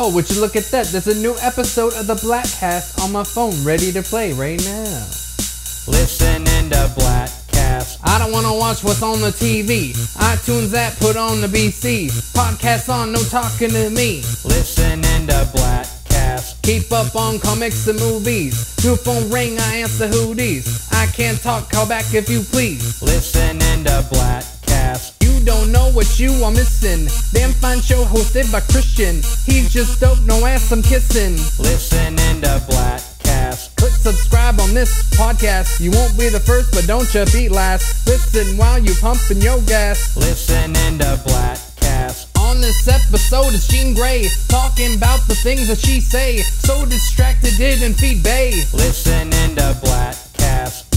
Oh, would you look at that? There's a new episode of the Blattcast on my phone ready to play right now. Listening to the Blattcast. I don't wanna watch what's on the TV. iTunes app put on the BC. Podcast on, no talking to me. Listening to the Blattcast. Keep up on comics and movies. New phone ring, I answer who these. I can't talk, call back if you please. Listening to Blattcast. Don't know what you are missing. Damn fine show hosted by Christian. He's just dope, no ass I'm kissing. Listen Listening to Blattcast. Click subscribe on this podcast. You won't be the first, but don't you be last. Listen while you pumping your gas. Listen Listening to Blattcast. On this episode is Jean Grey talking about the things that she say. So distracted, didn't feed Bay. Listening to Blattcast.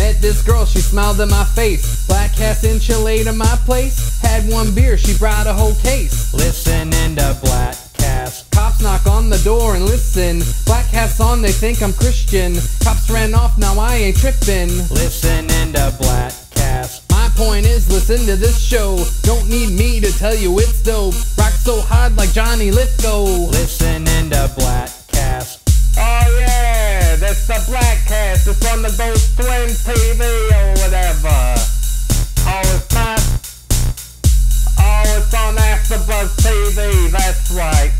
Met this girl, she smiled in my face. Black cast enchilada to my place. Had one beer, she brought a whole case. Listen Listening to Blattcast. Cops knock on the door and listen. Black hats on, they think I'm Christian. Cops ran off, now I ain't tripping. Listening to Blattcast. My point is, listen to this show. Don't need me to tell you it's dope. Rock so hard like Johnny Lithgow. Listening to Blattcast. Oh yeah, that's the Blattcast. It's on the Ghost Twin TV or whatever. Oh, it's not. Oh, it's on AfterBuzz TV. That's right.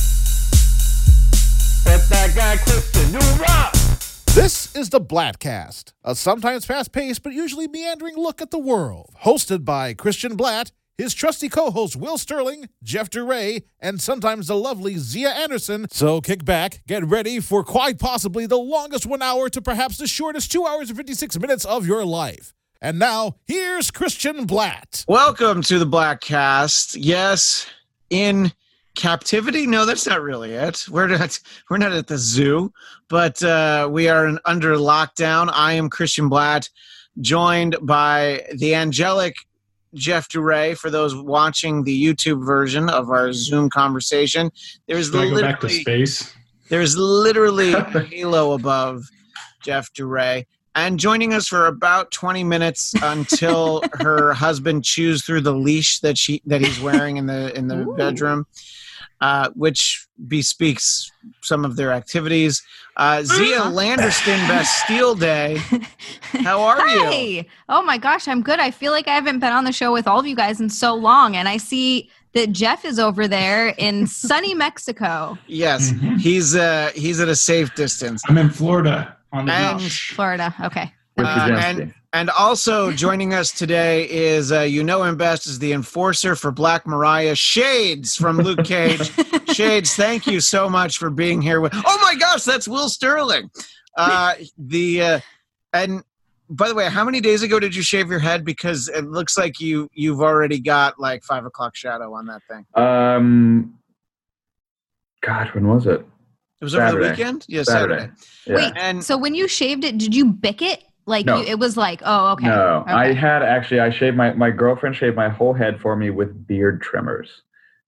With that guy Christian, you rock. This is the Blattcast, a sometimes fast paced but usually meandering look at the world. Hosted by Christian Blatt, his trusty co hosts Will Sterling, Jeff DeRay, and sometimes the lovely Xia Anderson. So kick back, get ready for quite possibly the longest one hour to perhaps the shortest two hours and 56 minutes of your life. And now, here's Christian Blatt. Welcome to the Blatt Cast. Yes, in captivity. No, that's not really it. We're not. We're not at the zoo, but uh, we are in, under lockdown. I am Christian Blatt, joined by the angelic Jeff Duray. For those watching the YouTube version of our Zoom conversation, there's Can I back to literally space? there's literally a halo above Jeff Duray. And joining us for about 20 minutes until her husband chews through the leash that she that he's wearing in the in the bedroom, uh, which bespeaks some of their activities. Uh, Xia Landerston Bastille Day. How are you? Hi. Oh my gosh, I'm good. I feel like I haven't been on the show with all of you guys in so long, and I see that Jeff is over there in sunny Mexico, Yes, Mhm. he's uh, he's at a safe distance. I'm in Florida on the And- beach. Florida. Okay. Uh, and, and also joining us today is uh, you know him best as the enforcer for Black Mariah Shades from Luke Cage. Shades, thank you so much for being here. With oh my gosh, that's Will Sterling. Uh, the uh, and by the way, how many days ago did you shave your head? Because it looks like you you've already got like five o'clock shadow on that thing. Um, God, when was it? It was over the weekend. Yeah, Saturday. Saturday. Yeah. Wait, And So when you shaved it, did you Bic it? Like No. you, it was like, oh, okay. No, I had actually. I shaved my my girlfriend shaved my whole head for me with beard trimmers.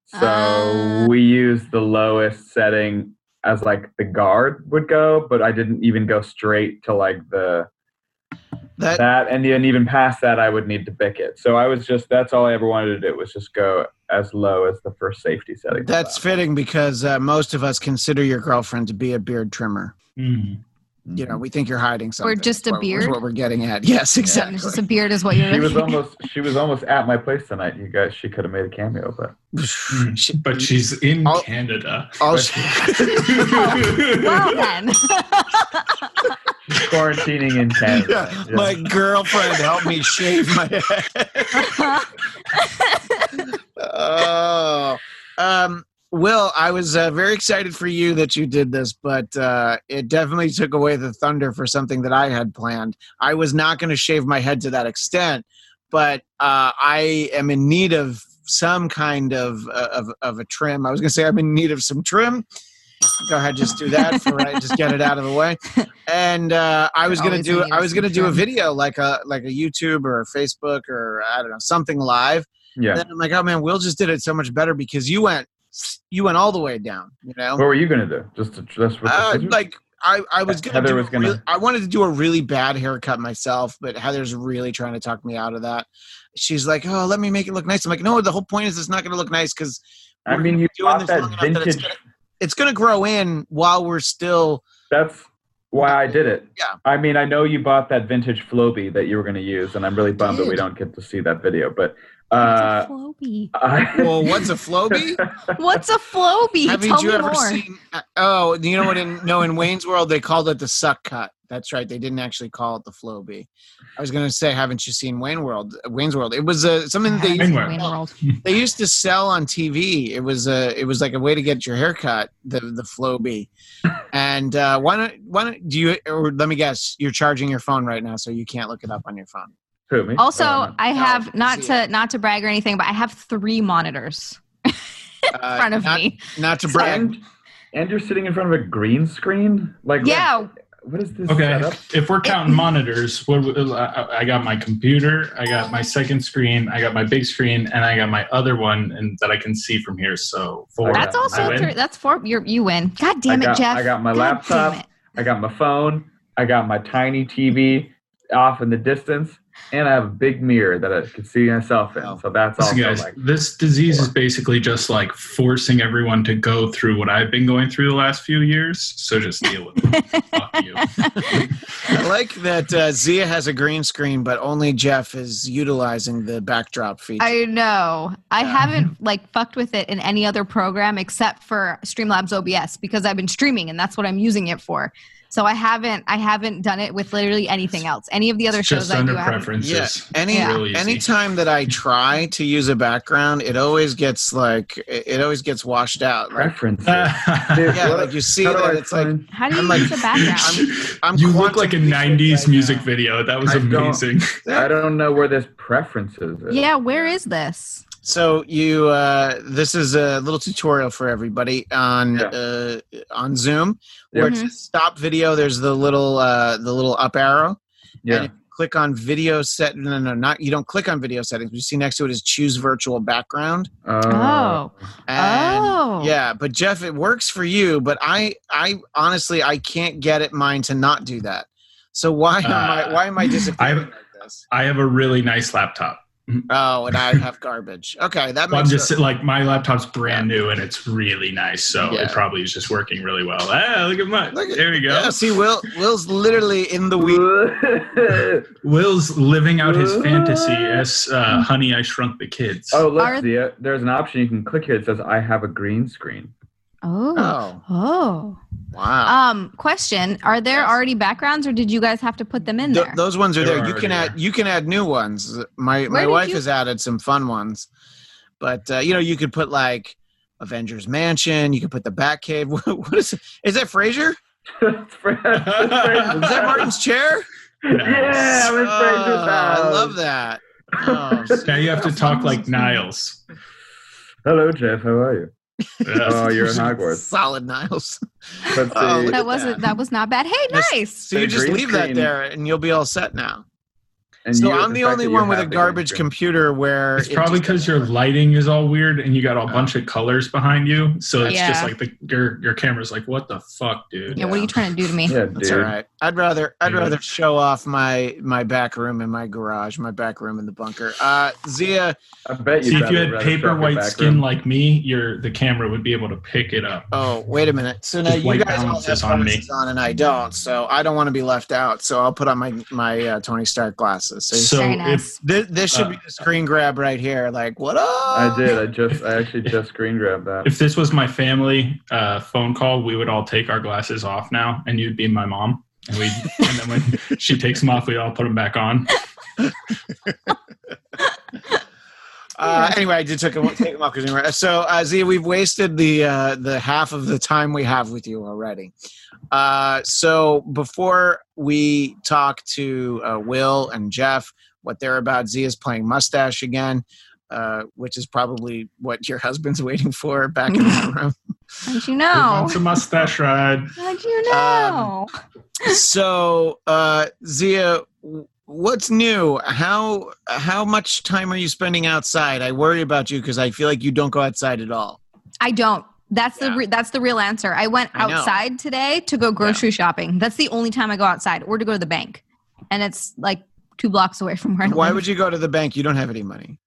So Ah. we used the lowest setting as like the guard would go, but I didn't even go straight to like the that that, and then even past that, I would need to Bic it. So I was just that's all I ever wanted to do was just go as low as the first safety setting. that's fitting because uh, most of us consider your girlfriend to be a beard trimmer. Mm. You know, we think you're hiding something. Or just a is what- is beard? what we're getting at. Yes, exactly. It's just a beard is what you're She was almost she was almost at my place tonight. You guys, she could have made a cameo, but. She- But she's in All- Canada. all But- Well then. she's quarantining in Canada. Yeah, Yeah. My girlfriend helped me shave my head. oh, um, Will, I was uh, very excited for you that you did this, but uh, it definitely took away the thunder for something that I had planned. I was not going to shave my head to that extent, but uh, I am in need of some kind of uh, of, of a trim. I was going to say I'm in need of some trim. Go ahead, just do that for right. Just get it out of the way. And uh, I was gonna do I was gonna do a video like a like a YouTube or a Facebook or I don't know something live. yeah. And then I'm like, oh man, Will just did it so much better because you went you went all the way down. You know, What were you gonna do? Just to, just uh, like I, I was gonna Heather do was gonna- real- I wanted to do a really bad haircut myself, but Heather's really trying to talk me out of that. She's like, "Oh, let me make it look nice." I'm like, "No, the whole point is it's not going to look nice because I mean, you doing this that enough that it's vintage. gonna- it's going to grow in while we're still. That's why I did it. Yeah. I mean, I know you bought that vintage Flowbee that you were going to use, and I'm really bummed that we don't get to see that video. But What's uh, a Flowbee? I, Well, what's a Flowbee? What's a Flowbee? Haven't Tell you me ever more. seen? uh, Oh, you know what? In, no, in Wayne's World, they called it the suck cut. That's right. They didn't actually call it the Flowbee. I was going to say, haven't you seen Wayne World? Wayne's World. It was uh, something that they used, World. Wayne World. they used to sell on TV. It was a it was like a way to get your hair cut. The the Flowbee. And uh, why don't why don't do you? Or let me guess, you're charging your phone right now, so you can't look it up on your phone. Who, me? Also, Oh, I No, have not see to not to brag or anything, but I have three monitors in Uh, front of not, me. Not to So- brag. and, and you're sitting in front of a green screen. Like what- Yeah, What, is this? Okay, setup? if we're counting monitors, what I, I got my computer, I got my second screen, I got my big screen, and I got my other one, and that I can see from here. So four. that's also three. That's four. You're, you win. God damn I it, got, Jeff. I got my God laptop. I got my phone. I got my tiny TV off in the distance, and I have a big mirror that I can see myself in. So that's all. guys, like this disease is basically just like forcing everyone to go through what I've been going through the last few years. So just deal with it. Fuck you. I like that uh, Xia has a green screen, but only Jeff is utilizing the backdrop feature. I know. I Yeah. haven't like fucked with it in any other program except for Streamlabs OBS because I've been streaming and that's what I'm using it for. So I haven't I haven't done it with literally anything else. Any of the other shows just I under do, I haven't- preferences. Yeah, any Yeah. Real easy. anytime that I try to use a background, it always gets like it it always gets washed out. Like, preferences. Yeah, like you see how that I it's like How do you I'm like- use a background? I'm you look like a 90s right music now. video. That was I don't- amazing. I don't know where this preferences is. yeah, where is this? So you, uh, this is a little tutorial for everybody on Yeah. uh, on Zoom, where it Mhm. says stop video. There's the little uh, the little up arrow, Yeah. and if you click on video set. No, no, not you don't click on video settings. What you see next to it is choose virtual background. Oh. And oh. Yeah, but Jeff, it works for you, but I, I honestly, I can't get it mine to not do that. So why am I, Uh, why am I disappearing I've- like this? I have a really nice laptop. Oh, and I have garbage. Okay, that Well, I'm just sense. like my laptop's brand new and it's really nice, so Yeah. it probably is just working really well. Ah, look at my. Look at- there we go. Yeah, see, Will, Will's literally in the week. Will's living out his fantasy as uh, Honey I Shrunk the Kids. oh, look, Are- Xia, there's an option you can click here. It says I have a green screen. Oh. Oh, Oh. wow. Um, question: Are there Yes. already backgrounds, or did you guys have to put them in Th- there? those ones are They're there. You can already add, you can add new ones. My Where my wife you- has added some fun ones, but uh, you know, you could put like Avengers Mansion. You could put the Batcave. what is? Is that Frasier? It's Fra- it's Is that Martin's chair? Yeah, I'm in Oh, I love that. Oh, Now you have to talk like Niles. Hello, Jeff. How are you? Yes. Oh, you're in Hogwarts. Solid Niles. Let's Oh, see. look at that wasn't that. that was not bad. Hey, Yes. nice. So you just green leave that there, and you'll be all set now. And so you, I'm the fact only one with a have the green garbage screen. computer where It's it probably because your lighting is all weird and you got a bunch of colors behind you. So it's just like the your your camera's like, what the fuck, dude? Yeah, what are you trying to do to me? Yeah, That's dude. all right. I'd rather I'd Yeah. rather show off my my back room in my garage, my back room in the bunker. Uh, Xia. I bet you. See, if you had paper white skin room. like me, your the camera would be able to pick it up. Oh, wait a minute. So now you guys all have is on me. glasses on, and I don't. So I don't want to be left out. So I'll put on my my uh, Tony Stark glasses. So, So Very if this, this should Uh, be the screen grab right here. Like what up? I did. I just. I actually just screen grabbed that. if this was my family uh, phone call, we would all take our glasses off now, and you'd be my mom. And we, and then when she takes them off, we all put them back on. Uh, anyway, I did take them, take them off because so uh, Xia, we've wasted the uh, the half of the time we have with you already. Uh, so before we talk to uh, Will and Jeff, what they're about, Xia's playing Mustache again, uh, which is probably what your husband's waiting for back in that room. How'd you know? wants a mustache ride? How'd you know? so uh, Xia, what's new? How how much time are you spending outside? I worry about you because I feel like you don't go outside at all. I don't. That's the re- that's the real answer. I went I know. outside today to go grocery shopping. That's the only time I go outside, or to go to the bank, and it's like two blocks away from where I Why live. would you go to the bank? You don't have any money.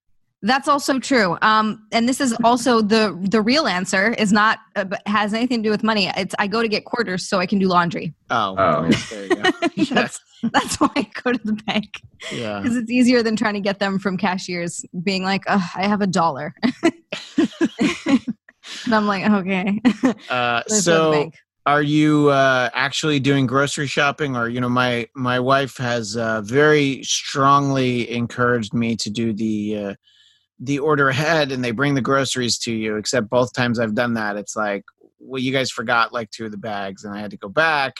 That's also true. Um, and this is also the the real answer is not uh, has anything to do with money. It's I go to get quarters so I can do laundry. Oh, Oh. yes, there you go. yeah. that's that's why I go to the bank yeah. because it's easier than trying to get them from cashiers. Being like, Ugh, I have a dollar, and I'm like, okay. Uh, Let's go to the so are you uh, actually doing grocery shopping or you know my my wife has uh, very strongly encouraged me to do the uh, the order ahead and they bring the groceries to you except both times i've done that it's like well you guys forgot like two of the bags and i had to go back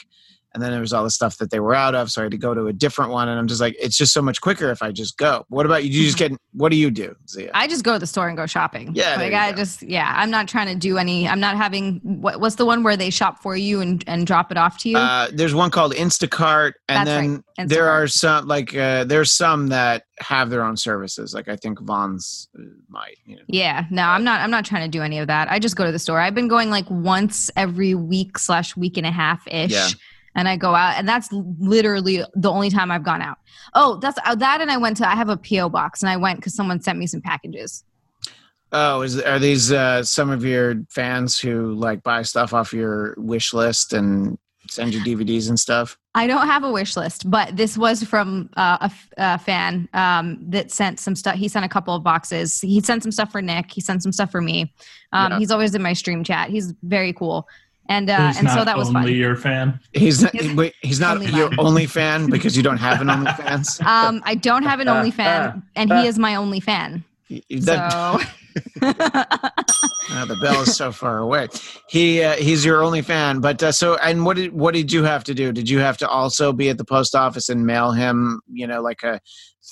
and then there was all the stuff that they were out of so i had to go to a different one and i'm just like it's just so much quicker if i just go what about you Do you just get what do you do Xia? I just go to the store and go shopping. Yeah, like I go. just yeah, I'm not trying to do any. I'm not having what, what's the one where they shop for you and and drop it off to you. Uh, there's one called Instacart, and That's right, then there are some like uh, there's some that have their own services. Like I think Vons uh, might. You know. Yeah, no, I'm not. I'm not trying to do any of that. I just go to the store. I've been going like once every week slash week and a half ish, Yeah. And I go out, and that's literally the only time I've gone out. Oh, that's uh, that, and I went to. I have a PO box, and I went because someone sent me some packages. Oh, is are these uh, some of your fans who like buy stuff off your wish list and send you DVDs and stuff? I don't have a wish list, but this was from uh, a, f- a fan um, that sent some stuff. He sent a couple of boxes. He sent some stuff for Nick. He sent some stuff for me. Um, Yeah. He's always in my stream chat. He's very cool, and uh, He's and not so that was only fun. your fan. He's not, wait, he's not Only your mine. only fan because you don't have an only fans. Um, I don't have an only fan, and he is my only fan. That, So Uh, the bell is so far away. He uh, he's your only fan, but uh, so and what did what did you have to do? Did you have to also be at the post office and mail him, you know, like a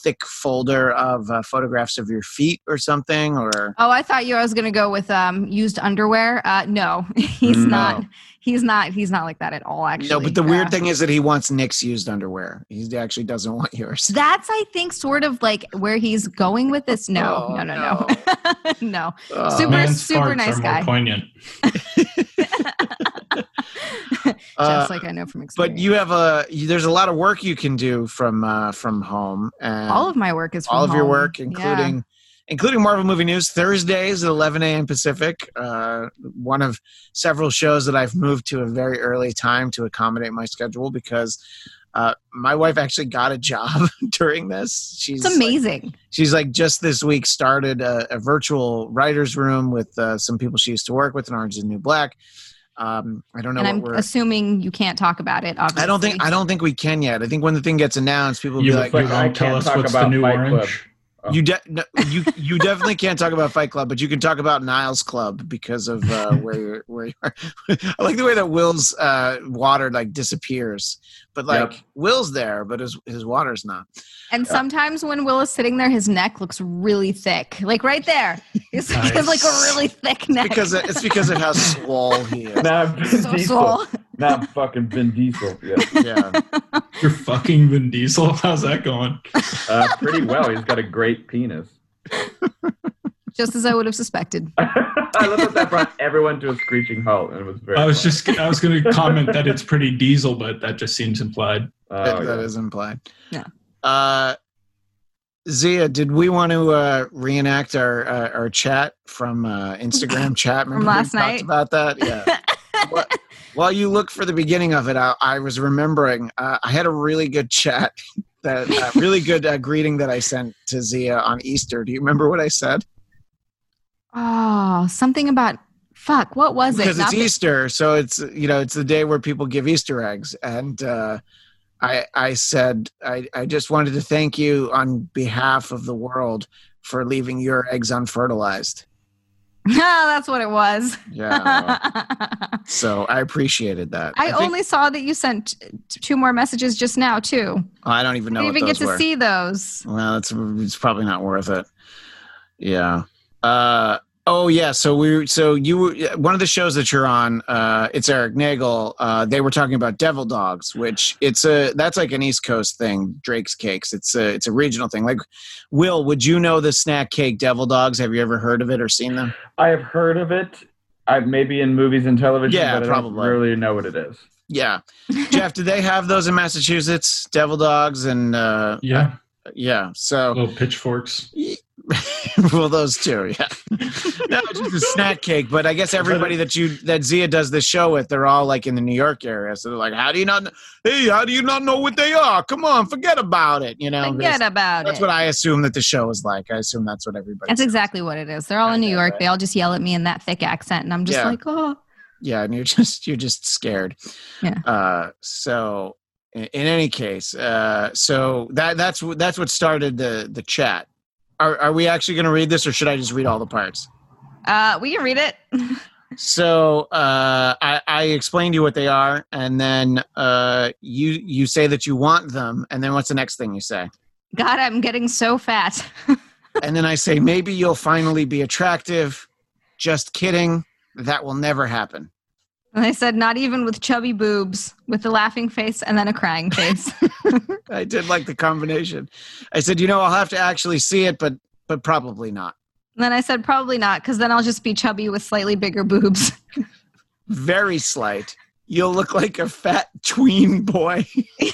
thick folder of uh, photographs of your feet or something? Or Oh, I thought you I was gonna go with um used underwear. Uh no, he's No. not he's not he's not like that at all, actually. no, but the weird Uh, thing is that he wants Nick's used underwear. He actually doesn't want yours. that's I think sort of like where he's going with this. No, Oh, no, no, no. no. Oh. Super- Man's super nice guy. More poignant. Uh, Just like I know from experience. but you have a you- there's a lot of work you can do from uh, from home and all of my work is from all of your home. work, Yeah. including including Marvel Movie News Thursdays at 11 a.m. Pacific. Uh, one of several shows that I've moved to a very early time to accommodate my schedule because uh, my wife actually got a job during this. She's It's like- amazing. she's like just this week started a, a virtual writers room with uh, some people she used to work with in Orange is the New Black. Um, I don't know and what I'm we're. assuming you can't talk about it. Obviously. I don't think I don't think we can yet. I think when the thing gets announced, people will You, be like, you like, I won't tell can't us talk what's the new Fight Club. Orange. You de- no, you you definitely can't talk about Fight Club, but you can talk about Niles Club because of uh, where you're where you are. I like the way that Will's uh, water like disappears, but like Yep. Will's there, but his his water's not. And sometimes when Will is sitting there, his neck looks really thick, like right there. He's, he has like a really thick neck. Because of- it's because of how swole he is. Not Vin so Diesel. swole. Not fucking Vin Diesel. Yeah. Yeah, You're fucking Vin Diesel. How's that going? Uh, pretty well. He's got a great penis. Just as I would have suspected. I love that that brought everyone to a screeching halt, and it was very. I was fun. just I was going to comment that it's pretty diesel, but that just seems implied. Oh, that, that yeah. is implied. Yeah. Uh, Zia, did we want to uh, reenact our uh, our chat from uh, Instagram chat? Remember we last talked night? about that? Yeah. What- While you look for the beginning of it, I, I was remembering uh, I had a really good chat, that uh, really good uh, greeting that I sent to Xia on Easter. Do you remember what I said? Oh, something about fuck. What was it? because Not it's the- Easter, so it's you know it's the day where people give Easter eggs, and uh, I I said I I just wanted to thank you on behalf of the world for leaving your eggs unfertilized. Ah, that's what it was. Yeah, so I appreciated that. I, think- only saw that you sent t- two more messages just now too. I don't even know I didn't even get to were. see those. Well, it's it's probably not worth it. Yeah. Uh oh yeah. So we so you were one of the shows that you're on. Uh, it's Eric Nagel. Uh, they were talking about Devil Dogs, which it's a that's like an East Coast thing. Drake's Cakes. It's a it's a regional thing. Like, Will, would you know the snack cake Devil Dogs? Have you ever heard of it or seen them? I have heard of it. I maybe in movies and television, Yeah, but I probably. don't really know what it is. Yeah. Jeff, do they have those in Massachusetts? Devil Dogs and uh, Yeah, yeah. So little pitchforks. well, those two, yeah. no, just a snack cake. But I guess everybody that you that Xia does this show with, they're all like in the New York area. So they're like, "How do you not? Know? Hey, how do you not know what they are? Come on, forget about it." You know, Forget about that's it. That's what I assume that the show is like. I assume that's what everybody. That's says. exactly what it is. They're all in New Yeah, York. right. They all just yell at me in that thick accent, and I'm just Yeah. like, oh. Yeah, and you're just you're just scared. Yeah. Uh, so in, in any case, uh, so that that's what that's what started the the chat. Are are we actually going to read this, or should I just read all the parts? Uh, we can read it. So uh, I, I explained to you what they are, and then uh, you you say that you want them, and then what's the next thing you say? God, I'm getting so fat. And then I say maybe you'll finally be attractive. Just kidding. That will never happen. And I said, not even with chubby boobs, with a laughing face and then a crying face. I did like the combination. I said, you know, I'll have to actually see it, but but probably not. And then I said, probably not, because then I'll just be chubby with slightly bigger boobs. Very slight. You'll look like a fat tween boy.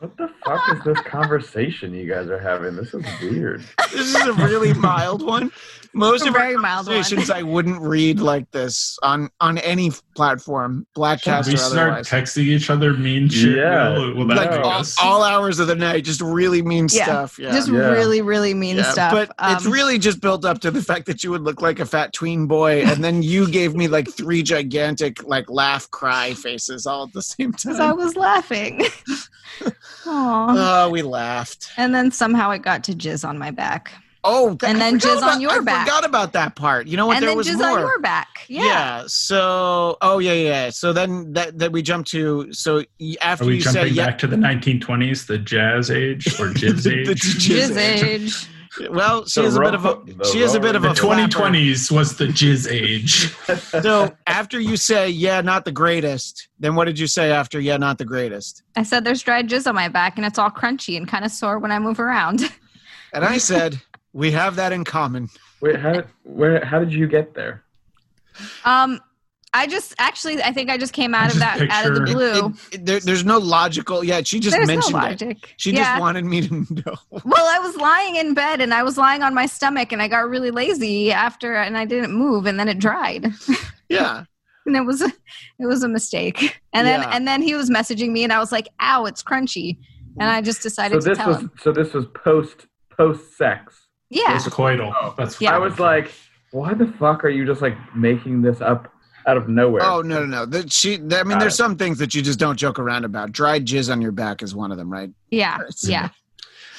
What the fuck is this conversation you guys are having? This is weird. this is a really mild one. Most A of our very mild one. conversations I wouldn't read like this on on any platform, Should Blattcast we start texting each other mean shit? Yeah. Will, will like all, all hours of the night, just really mean Yeah, stuff. Yeah. Just Yeah. really, really mean Yeah, stuff. But it's Um, really just built up to the fact that you would look like a fat tween boy, and then you gave me like three gigantic like laugh cry faces all at the same 'cause I was laughing. Aw. Oh, we laughed. and then somehow it got to jizz on my back. Oh, th- And then forgot jizz on about- your I back. forgot about that part. You know what? and there then was jizz more. on your back. Yeah. yeah. So, oh yeah, yeah. So then that that we jump to. So after Are we you jumping yeah, back to the 1920s, the jazz age or jizz The age? jizz Jizz age. age. well, she The is a bit of a the she is a bit of a flapper. 2020s was the jizz age. So after you say yeah, not the greatest, then what did you say after yeah, not the greatest? I said there's dried jizz on my back and it's all crunchy and kind of sore when I move around. And I said we have that in common. Wait, how did where how did you get there? Um, I just actually I think I just came out I of just that out of the blue. It- it- there, there's no logical. Yeah, she just There's no mentioned it. logic. She yeah. just wanted me to know. well, I was lying in bed and I was lying on my stomach and I got really lazy after and I didn't move and then it dried. Yeah. and it was a, it was a mistake. And then Yeah. and then he was messaging me and I was like, "Ow, it's crunchy." And I just So decided to this tell was him. so this was post post sex. Yeah. Postcoital. That's Yeah. I was like, why the fuck are you just like making this up out of nowhere? Oh no no no. That she. I mean, Got there's some things that you just don't joke around about. Dried jizz on your back is one of them, right? Yeah. Yeah.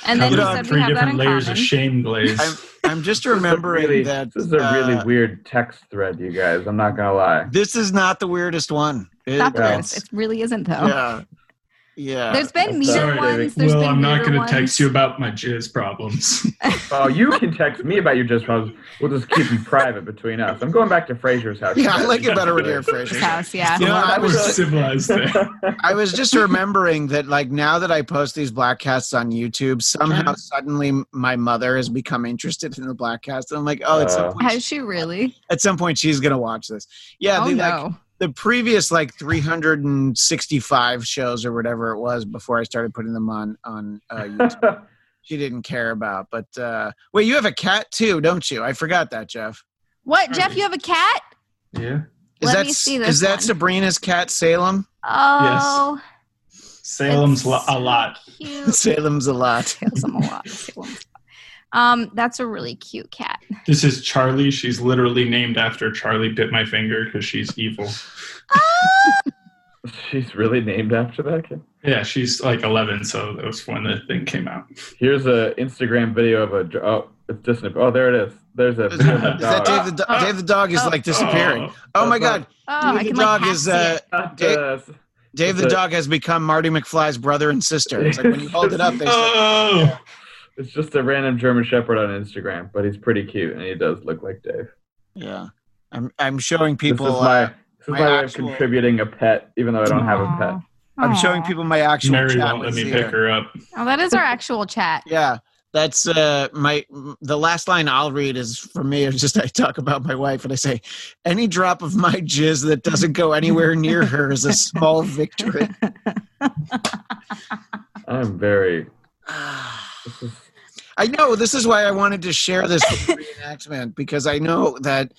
And then Covered he on said we three have that different in layers common. of shame glaze. I'm, I'm just This is a remembering really, that this is a really uh, weird text thread, you guys. I'm not gonna lie. This is not the weirdest one. It- Not the Yeah. worst. It really isn't though. yeah. Yeah. There's been I'm meaner sorry, ones. David. There's well, been I'm not going going to text you about my jizz problems. Oh, you can text me about your just problems. We'll just keep them private between us. I'm going back to Frasier's house. yeah, I like it better when you're His house, yeah. You know, I was civilized there. I was just remembering that like now that I post these black casts on YouTube, somehow suddenly my mother has become interested in the black cast. And I'm like, oh, at some Uh. point, Has she really? at some point she's gonna watch this. Yeah, oh the, like, no. The previous like 365 shows or whatever it was before I started putting them on on uh, YouTube, she didn't care about. But uh, wait, you have a cat too, don't you? I forgot that, Jeff. What, Jeff? You have a cat? yeah. Is Let that me see this is this that one. Sabrina's cat Salem? Oh, Salem's lo- a lot. cute. Salem's a lot. Salem's a lot. Salem. Um, that's a really cute cat. This is Charlie. She's literally named after Charlie bit my finger because she's evil. She's really named after that kid. Yeah, she's like 11, so that was when the thing came out. Here's a Instagram video of a. Oh, it's just an. Oh, there it is. There's a. Is video of a that. Dave the, do- Dave the dog is Oh. like disappearing? Oh, Oh, my god, Oh, I Dave the can dog like is uh, Dave- Dave the dog has become Marty McFly's brother and sister. It's like when you hold it up, they say, oh, It's just a random German Shepherd on Instagram, but he's pretty cute and he does look like Dave. yeah. I'm I'm showing people. this is my uh, this is my my, way actual- of contributing a pet, even though I don't have a pet. Aw. I'm showing people my actual Mary chat won't let me Xia. pick her up. Oh, that is our actual chat. Yeah, that's uh my the last line I'll read is from me. It's just I talk about my wife and I say, any drop of my jizz that doesn't go anywhere near her is a small victory. I'm very. This is, I know this is why I wanted to share this reenactment because I know that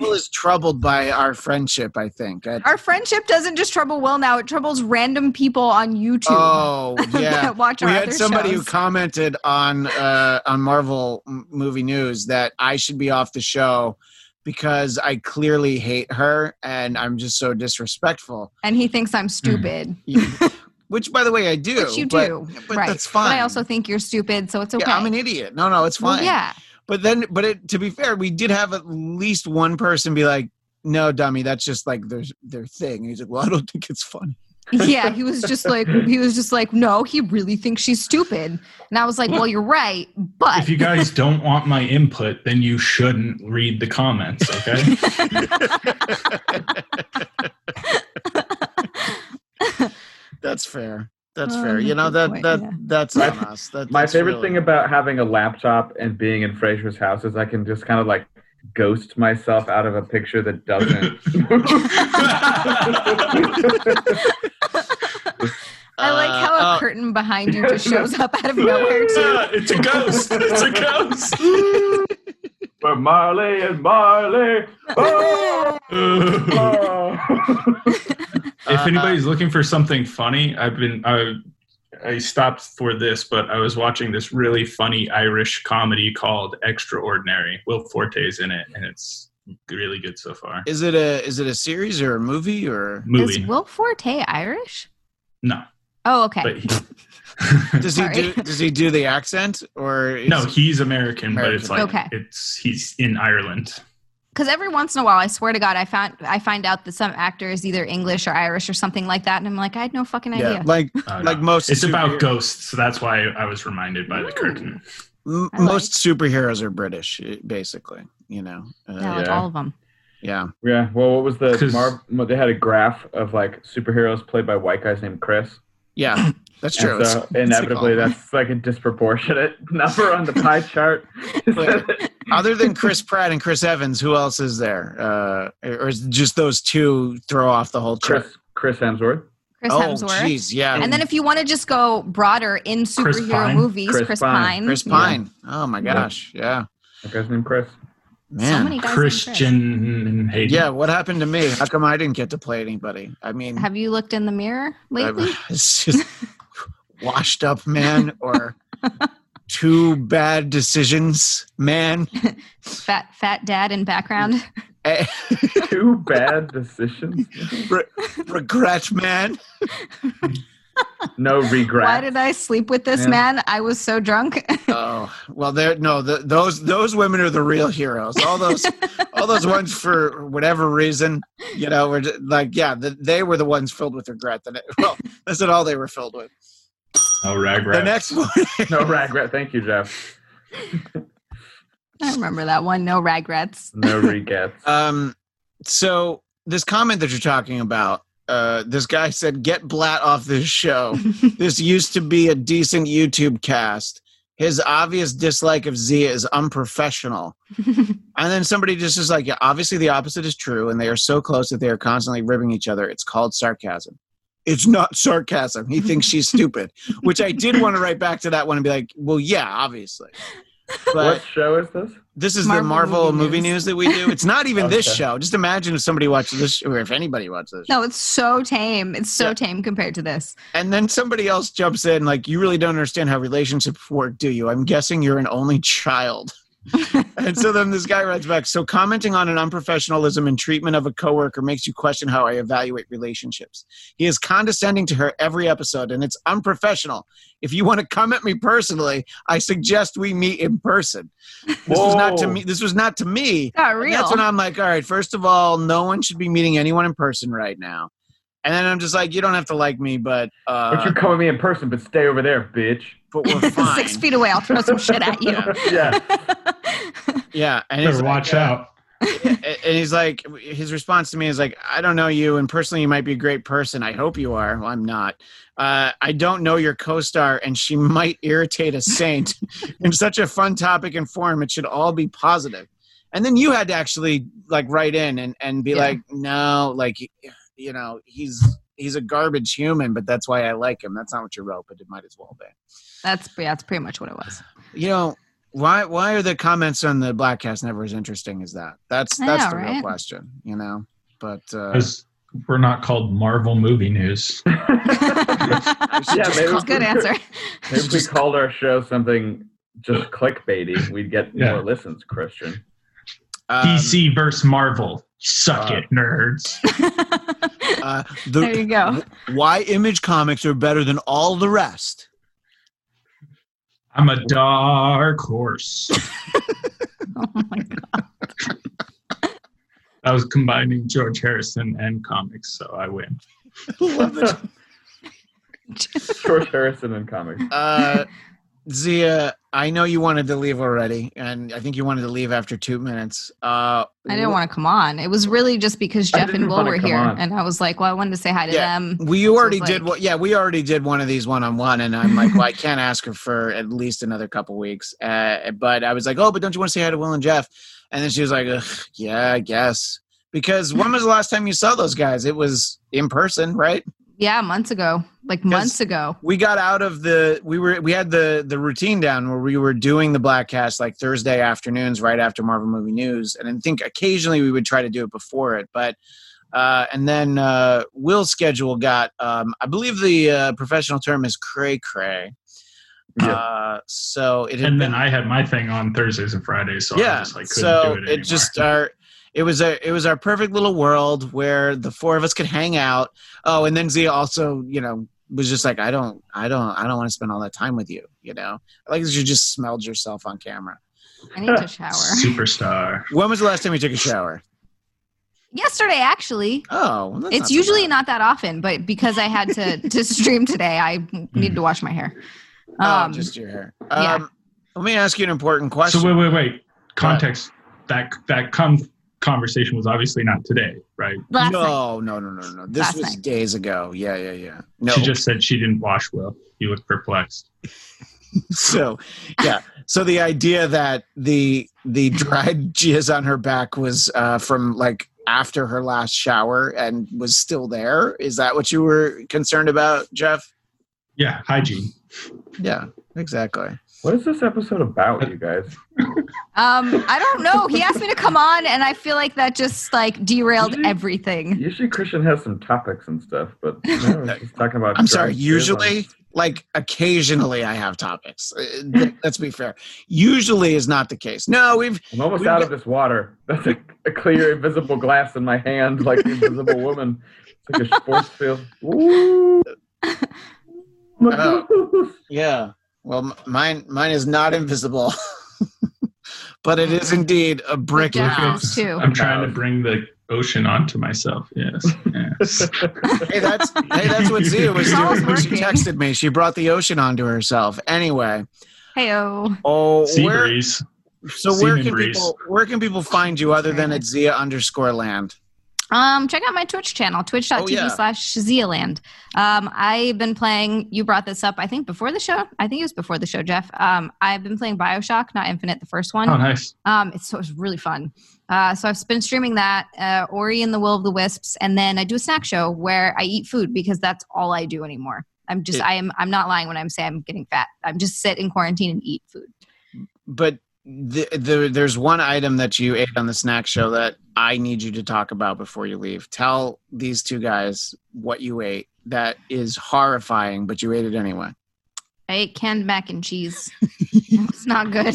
Will is troubled by our friendship. I think. I- Our friendship doesn't just trouble Will now; it troubles random people on YouTube. oh yeah, that watch we our had somebody who commented on uh, on Marvel movie news that I should be off the show because I clearly hate her and I'm just so disrespectful. and he thinks I'm stupid. Which, by the way, I do. Which you but- do, but right? that's fine. But I also think you're stupid, so it's okay. Yeah, I'm an idiot. No, no, it's Well, fine. yeah, But then, but it, to be fair, we did have at least one person be like, "No, dummy, that's just like their their thing." And he's like, "Well, I don't think it's funny." yeah. He was just like, he was just like, no, he really thinks she's stupid. And I was like, well, you're right, but If you guys don't want my input, then you shouldn't read the comments, okay? That's fair. That's Oh, fair. You know that point, that yeah. that's My- on us. That, My that's favorite really- thing about having a laptop and being in Frasier's house is I can just kind of like ghost myself out of a picture that doesn't. I like how a Uh, curtain behind you just shows up out of nowhere too. it's a ghost. It's a ghost. but Marley and Marley. Oh, oh. if anybody's looking for something funny, I've been I, I stopped for this, but I was watching this really funny Irish comedy called Extraordinary. Will Forte's in it, and it's really good so far. Is it a is it a series or a movie or Movie, Is Will Forte Irish? no, Oh, okay. but he, does he do does he do the accent or is no, he's American, but it's like Okay. it's he's in Ireland. Because every once in a while, I swear to God, I found I find out that some actor is either English or Irish or something like that, and I'm like, I had no fucking yeah idea. like Uh, like no. most It's about superhero- ghosts, so that's why I was reminded by the curtain. m- I like- most superheroes are British eh, basically. You know. Uh, yeah, like Yeah. all of them. yeah. yeah. Well, what was the Mar- They had a graph of like superheroes played by white guys named Chris. Yeah. That's true. And so It's- it's inevitably, like that's like a disproportionate number on the pie chart. Other than Chris Pratt and Chris Evans, who else is there? Uh, or is just those two throw off the whole chart? Chris Chris Hemsworth. Chris oh, Hemsworth. jeez, yeah. And then if you want to just go broader in superhero Pine. movies, Chris, Chris Pine. Pine. Chris Yeah. Pine. Oh my gosh, yeah, That guy's named Chris. So man. many guys Chris. Christian Hayden. yeah, what happened to me? How come I didn't get to play anybody? I mean, Have you looked in the mirror lately? it's just washed up man or two bad decisions man. fat fat dad in background. Eh, Two bad decisions. re- regret man. No regret. Why did I sleep with this Yeah. man? I was so drunk. Oh well, there no the, those those women are the real heroes. All those all those ones for whatever reason, you know, were just, like yeah, the, they were the ones filled with regret. That well, that's not all they were filled with. Oh, rag The next one, No regret. Thank you, Jeff. I remember that one. No regrets. No regrets. um, so this comment that you're talking about, uh, this guy said, "Get Blatt off this show." this used to be a decent YouTube cast. His obvious dislike of Xia is unprofessional. And then somebody just is like, yeah, obviously the opposite is true, and they are so close that they are constantly ribbing each other. It's called sarcasm. It's not sarcasm. He thinks she's stupid, which I did want to write back to that one and be like, well, yeah, obviously. But what show is this? this is Marvel the Marvel movie movie, news. news. that we do. It's not even this show. Just imagine if somebody watched this, or if anybody watched this. no, it's so tame. It's so Yeah. tame compared to this. And then somebody else jumps in, like, you really don't understand how relationships work, do you? I'm guessing you're an only child. and so then this guy writes back So commenting on an unprofessionalism and treatment of a coworker makes you question how I evaluate relationships. He is condescending to her every episode, and it's unprofessional. If you want to come at me personally, I suggest we meet in person. This was not to me. This was not to me. And real. That's when I'm like, all right, first of all, no one should be meeting anyone in person right now. And then I'm just like, you don't have to like me, but uh, But you come with me in person, but stay over there, bitch. but we're fine. Six feet away, I'll throw some shit at you. yeah. Yeah, and he's Better like, watch uh, out. and and he's like, his response to me is like, I don't know you, and personally, you might be a great person. I hope you are. Well, I'm not. Uh, I don't know your co-star, and she might irritate a saint. in such a fun topic and form, it should all be positive. And then you had to actually like write in and and be Yeah. like, no, like you know, he's he's a garbage human, but that's why I like him. That's not what you wrote, but it might as well be. That's yeah, that's pretty much what it was. You know, why why are the comments on the Blattcast never as interesting as that? That's that's know, the real question, you know. But uh, we're not called Marvel movie news. Yeah, maybe That's a good answer. Maybe if we called our show something just clickbaity, we'd get Yeah. more listens, Christian. um, DC versus Marvel. Suck Uh, it, nerds. Uh, there you go. why Image Comics are better than all the rest? I'm a dark horse. Oh my god. I was combining George Harrison and comics, so I win. Love that. George Harrison and comics. Uh, Xia, I know you wanted to leave already, and I think you wanted to leave after two minutes. Uh, I didn't want to come on. It was really just because Jeff and Will were here, on. and I was like, well, I wanted to say hi to Yeah. them. We already did like- what? Yeah, we already did one of these one on one, and I'm like, well, I can't ask her for at least another couple weeks. Uh, but I was like, oh, but don't you want to say hi to Will and Jeff? And then she was like, Ugh, yeah, I guess. Because when was the last time you saw those guys? It was in person, right? Yeah, months ago, like months ago. we got out of the we were we had the the routine down where we were doing the black cast like thursday afternoons right after marvel movie news and i think occasionally we would try to do it before it but uh and then uh will's schedule got um i believe the uh, professional term is cray cray Yeah. uh so it had And been then I had my thing on Thursdays and Fridays, so I yeah just like couldn't so do it anymore. just our it was a it was our perfect little world where the four of us could hang out oh and then xia also you know was just like i don't i don't i don't want to spend all that time with you you know like you just smelled yourself on camera I need to shower. superstar. when was the last time you took a shower Yesterday, actually. oh well, that's It's not usually bad. not that often, but because I had to to stream today, I needed to wash my hair. oh, Um, just your hair yeah. um let me ask you an important question So wait, wait, wait. Context. That that com- conversation was obviously not today, right? last night. no, no, no, no, no. This Last was night. days ago. Yeah, yeah, yeah. No, She just said she didn't wash well. You look perplexed. so yeah so the idea that the the dried jizz on her back was uh from like after her last shower and was still there is that what you were concerned about jeff Yeah, hygiene. yeah exactly What is this episode about, you guys? Um, I don't know. He asked me to come on, and I feel like that just like derailed Really? everything. Usually Christian has some topics and stuff, but no, we're talking about. i'm sorry drugs, usually like occasionally i have topics Uh, let's be fair usually is not the case no we've I'm almost We've out got- of this water. That's a, a clear, invisible glass in my hand, like the invisible woman. It's like a sports field. Ooh. Oh. yeah well mine mine is not invisible but it is indeed a brick Jeff house too. I'm trying to bring the ocean onto myself. Yes. yes. hey, that's hey, that's what Xia was doing when she texted me. She brought the ocean onto herself. Anyway, Heyo. oh, sea where, breeze. so where can breeze. people where can people find you other than at Xia underscore land? Um, check out my Twitch channel, twitch.tv Oh, yeah. slash Zealand. Um, I've been playing, you brought this up, I think before the show. I think it was before the show, Jeff. Um, I've been playing Bioshock, not Infinite, the first one. Oh, nice. Um, it's, so it's really fun. Uh, so I've been streaming that, uh, Ori and the Will of the Wisps, and then I do a snack show where I eat food because that's all I do anymore. I'm just, It- I am, I'm not lying when I'm saying I'm getting fat. I'm just sit in quarantine and eat food. But the, the, there's one item that you ate on the snack show that I need you to talk about before you leave. Tell these two guys what you ate. That is horrifying, but you ate it anyway. I ate canned mac and cheese. it's not good.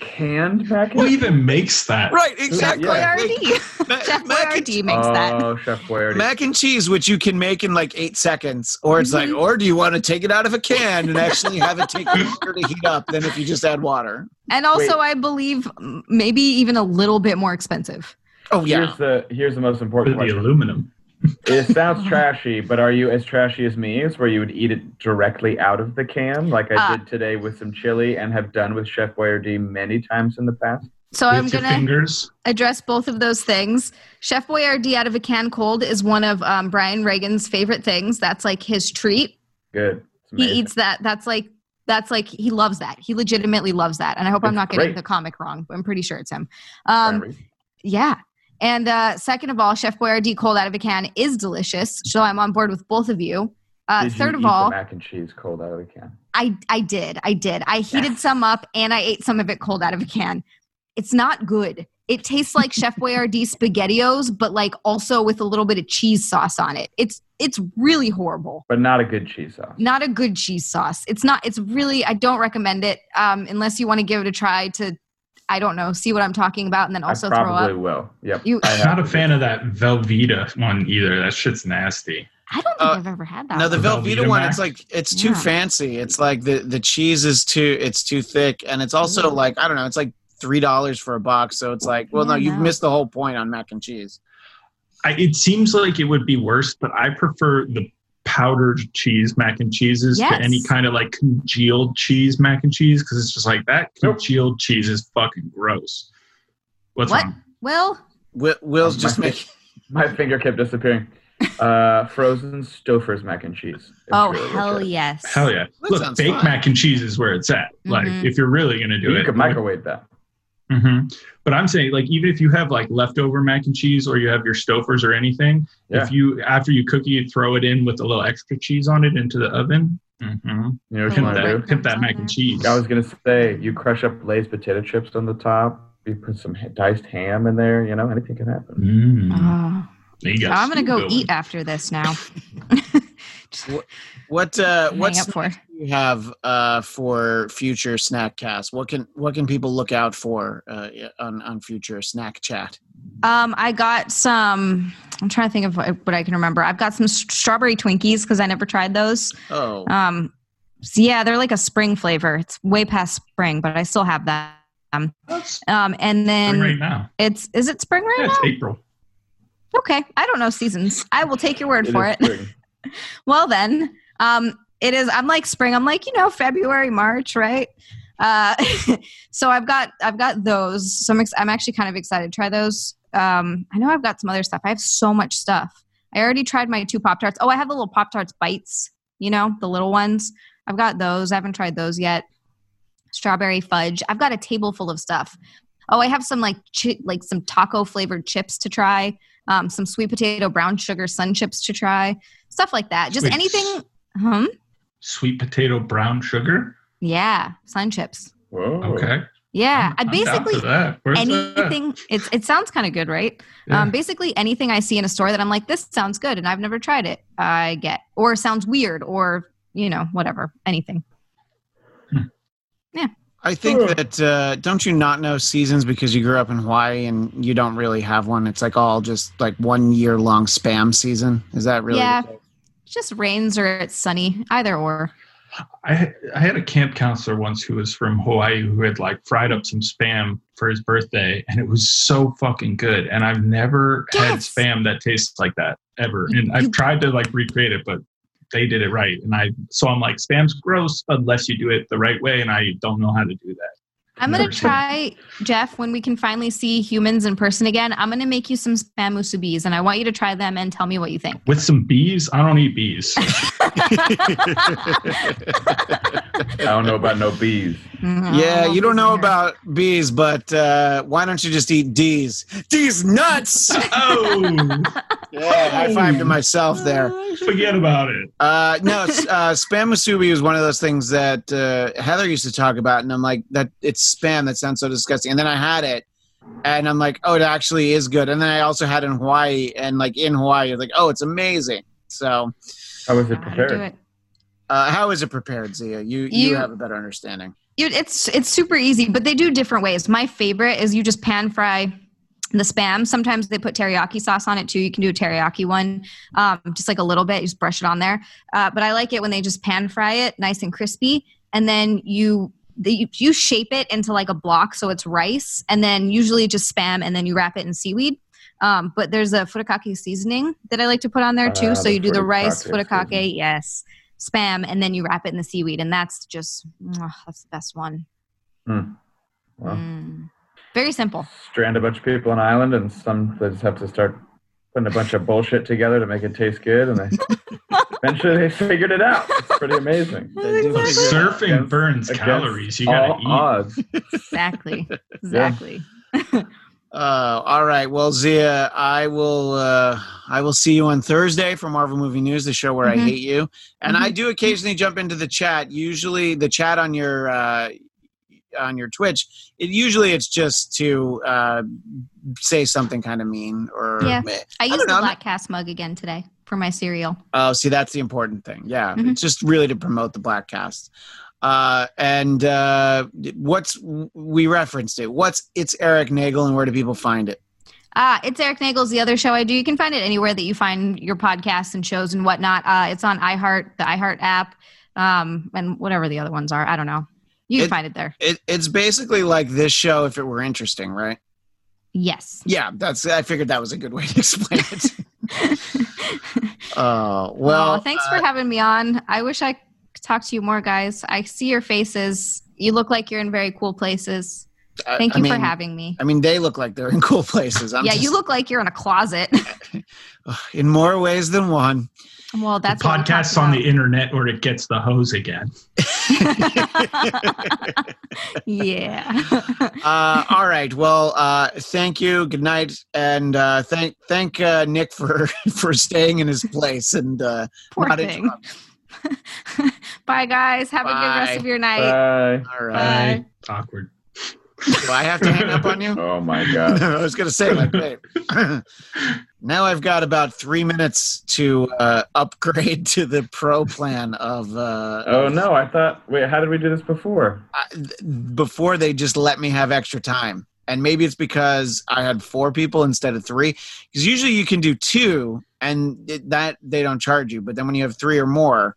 Canned mac and cheese? Who even makes that? Right, exactly. Yeah. Boyardee. Ma- Chef mac and Boyardee makes that. Oh, Chef Boyardee. mac and cheese, which you can make in like eight seconds, or it's like, Mhm. or do you want to take it out of a can and actually have it take longer to heat up than if you just add water? And also, Wait. I believe mm, maybe even a little bit more expensive. Oh yeah, Here's the here's the most With important the question. aluminum. It sounds trashy, but are you as trashy as me is where you would eat it directly out of the can, like I Uh, did today with some chili and have done with Chef Boyardee many times in the past? So I'm gonna fingers. address both of those things. Chef Boyardee out of a can cold is one of um, Brian Regan's favorite things. That's like his treat. Good. He eats that. That's like that's like he loves that. He legitimately loves that. And I hope I'm It's not getting the comic wrong. But I'm pretty sure it's him. Um, yeah. And uh, second of all, Chef Boyardee cold out of a can is delicious. So I'm on board with both of you. Uh, Did you third of eat the all, mac and cheese cold out of a can. I I did. I did. I heated some up and I ate some of it cold out of a can. It's not good. It tastes like Chef Boyardee spaghettios, but like also with a little bit of cheese sauce on it. It's it's really horrible. But not a good cheese sauce. Not a good cheese sauce. It's not. It's really. I don't recommend it um, unless you want to give it a try to. I don't know. See what I'm talking about, and then also I throw probably up. will. Yep. You- I I'm not a fan of that Velveeta one either. That shit's nasty. I don't think Uh, I've ever had that. No, the one. Velveeta Velveeta one, Mac? it's like it's too Yeah. fancy. It's like the the cheese is too it's too thick, and it's also Ooh. like I don't know. It's like three dollars for a box. So it's like, well, no, you've no. missed the whole point on mac and cheese. I, it seems like it would be worse, but I prefer the powdered cheese mac and cheeses Yes. to any kind of like congealed cheese mac and cheese because it's just like that Nope. congealed cheese is fucking gross. What's What? wrong? Will Wi- Will's Um, just my- making. My finger kept disappearing. Uh, frozen Stouffer's mac and cheese. Oh really hell good. yes. Hell yeah! That Look, baked fine. mac and cheese is where it's at. Like Mhm. if you're really gonna do You it, could microwave that. Hmm But I'm saying, like, even if you have like leftover mac and cheese, or you have your Stouffer's or anything, Yeah. if you after you cook it, you throw it in with a little extra cheese on it into the oven. Mm-hmm. You know what you Pimp want to that, do? that mac and cheese. I was gonna say you crush up Lay's potato chips on the top. You put some diced ham in there. You know anything can happen. Mm. Oh. You got I'm gonna go good eat after this now. What uh, what for. do you have uh, for future snack cast? What can what can people look out for uh, on on future snack chat? Um, I got some. I'm trying to think of what, what I can remember. I've got some strawberry Twinkies because I never tried those. Oh, Um, so yeah, they're like a spring flavor. It's way past spring, but I still have them. That's Um, and then right now. it's is it spring right Yeah, now? it's April. Okay, I don't know seasons. I will take your word for it. well then, um, it is. I'm like spring. I'm like you know February, March, right? Uh, so I've got I've got those. So I'm ex- I'm actually kind of excited to try those. Um, I know I've got some other stuff. I have so much stuff. I already tried my two pop tarts. Oh, I have the little pop tarts bites. You know the little ones. I've got those. I haven't tried those yet. Strawberry fudge. I've got a table full of stuff. Oh, I have some like chi- like some taco flavored chips to try. Um, some sweet potato brown sugar sun chips to try. Stuff like that. Just Sweet. anything. Hmm. Sweet potato brown sugar. Yeah, sun chips. Whoa. Okay. Yeah, I I'm down basically for that. Where's that? anything. It's it sounds kind of good, right? Yeah. Um, basically anything I see in a store that I'm like, this sounds good, and I've never tried it. I get or sounds weird or you know whatever anything. Yeah. I think that uh, don't you not know seasons because you grew up in Hawaii and you don't really have one. It's like all just like one year long spam season. Is that really? Yeah. The case? It just rains or it's sunny, either or. I I had a camp counselor once who was from Hawaii who had like fried up some spam for his birthday, and it was so fucking good. And I've never had spam that tastes like that ever. And you- I've tried to like recreate it, but they did it right. And I so I'm like, spam's gross unless you do it the right way, and I don't know how to do that. I'm gonna try, Jeff, when we can finally see humans in person again. I'm gonna make you some spam musubis, and I want you to try them and tell me what you think. With some bees, I don't eat bees. I don't know about no bees. yeah, you don't know about bees, but uh, why don't you just eat D's? D's nuts. oh, yeah, high five to myself there. forget about it. Uh, no, s- uh, spam musubi is one of those things that uh, Heather used to talk about, and I'm like, that it's spam. That sounds so disgusting. And then I had it, and I'm like, oh, it actually is good. And then I also had it in Hawaii, and like in Hawaii, you're like, oh, it's amazing. So, How was it How prepared? it. uh, how is it prepared, Xia? You, you You- have a better understanding. You- It's it's super easy, but they do different ways. My favorite is you just pan fry the spam. Sometimes they put teriyaki sauce on it too. You can do a teriyaki one, um, just like a little bit. You just brush it on there. Uh, but I like it when they just pan fry it, nice and crispy, and then you the, you, you shape it into like a block so it's rice, and then usually just spam, and then you wrap it in seaweed. Um, but there's a furikake seasoning that I like to put on there too. Ah, so the you do the rice furikake seasoning. yes, spam, and then you wrap it in the seaweed, and that's just mwah, that's the best one. Well, Mm. Very simple. strand a bunch of people on an island, and some they just have to start putting a bunch of bullshit together to make it taste good, and they eventually they figured it out. It's pretty amazing. They do Look, figure it out. surfing Against- burns Against calories. You gotta eat. odds. Exactly. Exactly. Uh, all right. Well, Xia, I will. Uh, I will see you on Thursday for Marvel Movie News, the show where Mhm. I hate you. And I Mhm. do occasionally jump into the chat. Usually, the chat on your uh, on your Twitch. It usually it's just to uh, say something kind of mean or. Yeah. I don't used the Blatt Cast mug again today for my cereal. Oh, see, that's the important thing. Yeah, Mhm. it's just really to promote the Blatt Cast. Uh, and uh, what's we referenced it? What's it's Eric Nagel, and where do people find it? Uh, it's Eric Nagel's the other show I do. You can find it anywhere that you find your podcasts and shows and whatnot. Uh, it's on iHeart, the iHeart app, um, and whatever the other ones are. I don't know. You can It- find it there. it? It's basically like this show if it were interesting, right? Yes. Yeah, that's. I figured that was a good way to explain it. Oh well. well, thanks uh, for having me on. I wish I could talk to you more, guys. I see your faces. You look like you're in very cool places. Thank I you for mean- having me. I mean, they look like they're in cool places. I'm yeah, just- you look like you're in a closet. in more ways than one. Well, that's what I'm podcast's on the internet where it gets the hose again. yeah. uh, all right. Well, uh, thank you. Good night, and uh, thank thank uh, Nick for for staying in his place and uh, Poor not thing. Bye, guys. Have a good rest of your night. Bye. All right. Bye. Awkward. Do I have to hang up on you? Oh my god. I was gonna say like, babe. now I've got about three minutes to uh, upgrade to the pro plan of. Uh, Oh no, I thought. Wait, how did we do this before? I- th- before they just let me have extra time. And maybe it's because I had four people instead of three. Because usually you can do two, and it, that they don't charge you. But then when you have three or more,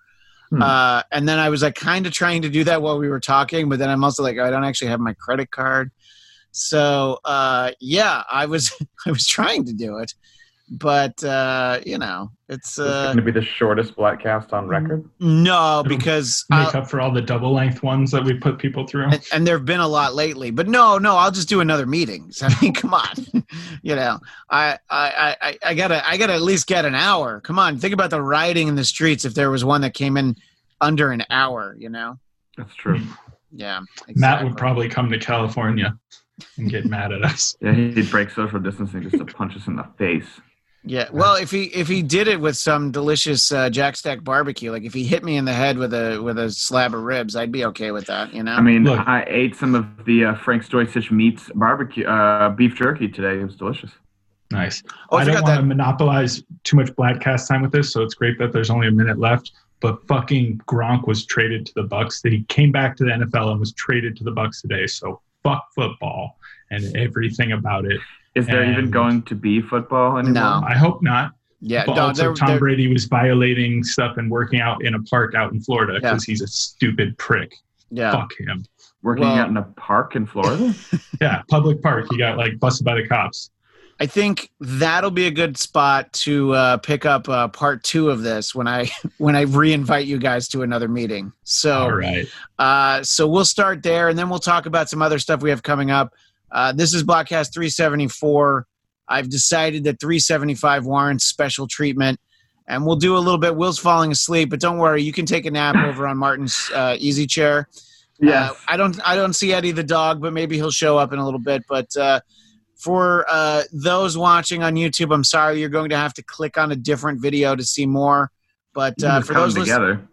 Hmm. uh, and then I was like kind of trying to do that while we were talking, but then I'm also like I don't actually have my credit card. So uh, yeah, I was I was trying to do it, but uh, you know it's It's uh, going to be the shortest Blatt Cast on record. no because I'll- Make up for all the double length ones that we put people through. and, and there have been a lot lately but no no i'll just do another meeting So, i mean come on you know I, I i i gotta i gotta at least get an hour come on think about the rioting in the streets if there was one that came in under an hour you know That's true. yeah Matt would probably come to California and get mad at us. Yeah, he'd break social distancing just to punch us in the face. Yeah well if he if he did it with some delicious uh, jack stack barbecue like if he hit me in the head with a with a slab of ribs i'd be okay with that you know I mean, Look. I ate some of the uh, Frank Stoicich meats barbecue uh, beef jerky today. It was delicious. Nice. oh, i, I don't forgot want to that monopolize too much Blatt Cast time with this, so it's great that there's only a minute left. But fucking Gronk was traded to the Bucks. That he came back to the NFL and was traded to the Bucks today. So fuck football and everything about it. Is there even going to be football anymore? No. I hope not. yeah but no, also, they're- Tom they're- Brady was violating stuff and working out in a park out in Florida Yeah. because he's a stupid prick. yeah Fuck him. Working Well- out in a park in Florida? Yeah, public park. He got like busted by the cops. I think that'll be a good spot to uh, pick up uh, part two of this when I when I re-invite you guys to another meeting. So, All right. uh, so we'll start there, and then we'll talk about some other stuff we have coming up. Uh, this is Blattcast 374. I've decided that 375 warrants special treatment, and we'll do a little bit. Will's falling asleep, but don't worry, you can take a nap over on Martin's uh, easy chair. Yeah, Uh, I don't I don't see Eddie the dog, but maybe he'll show up in a little bit. But uh, for uh, those watching on YouTube, I'm sorry you're going to have to click on a different video to see more. But uh, for those together.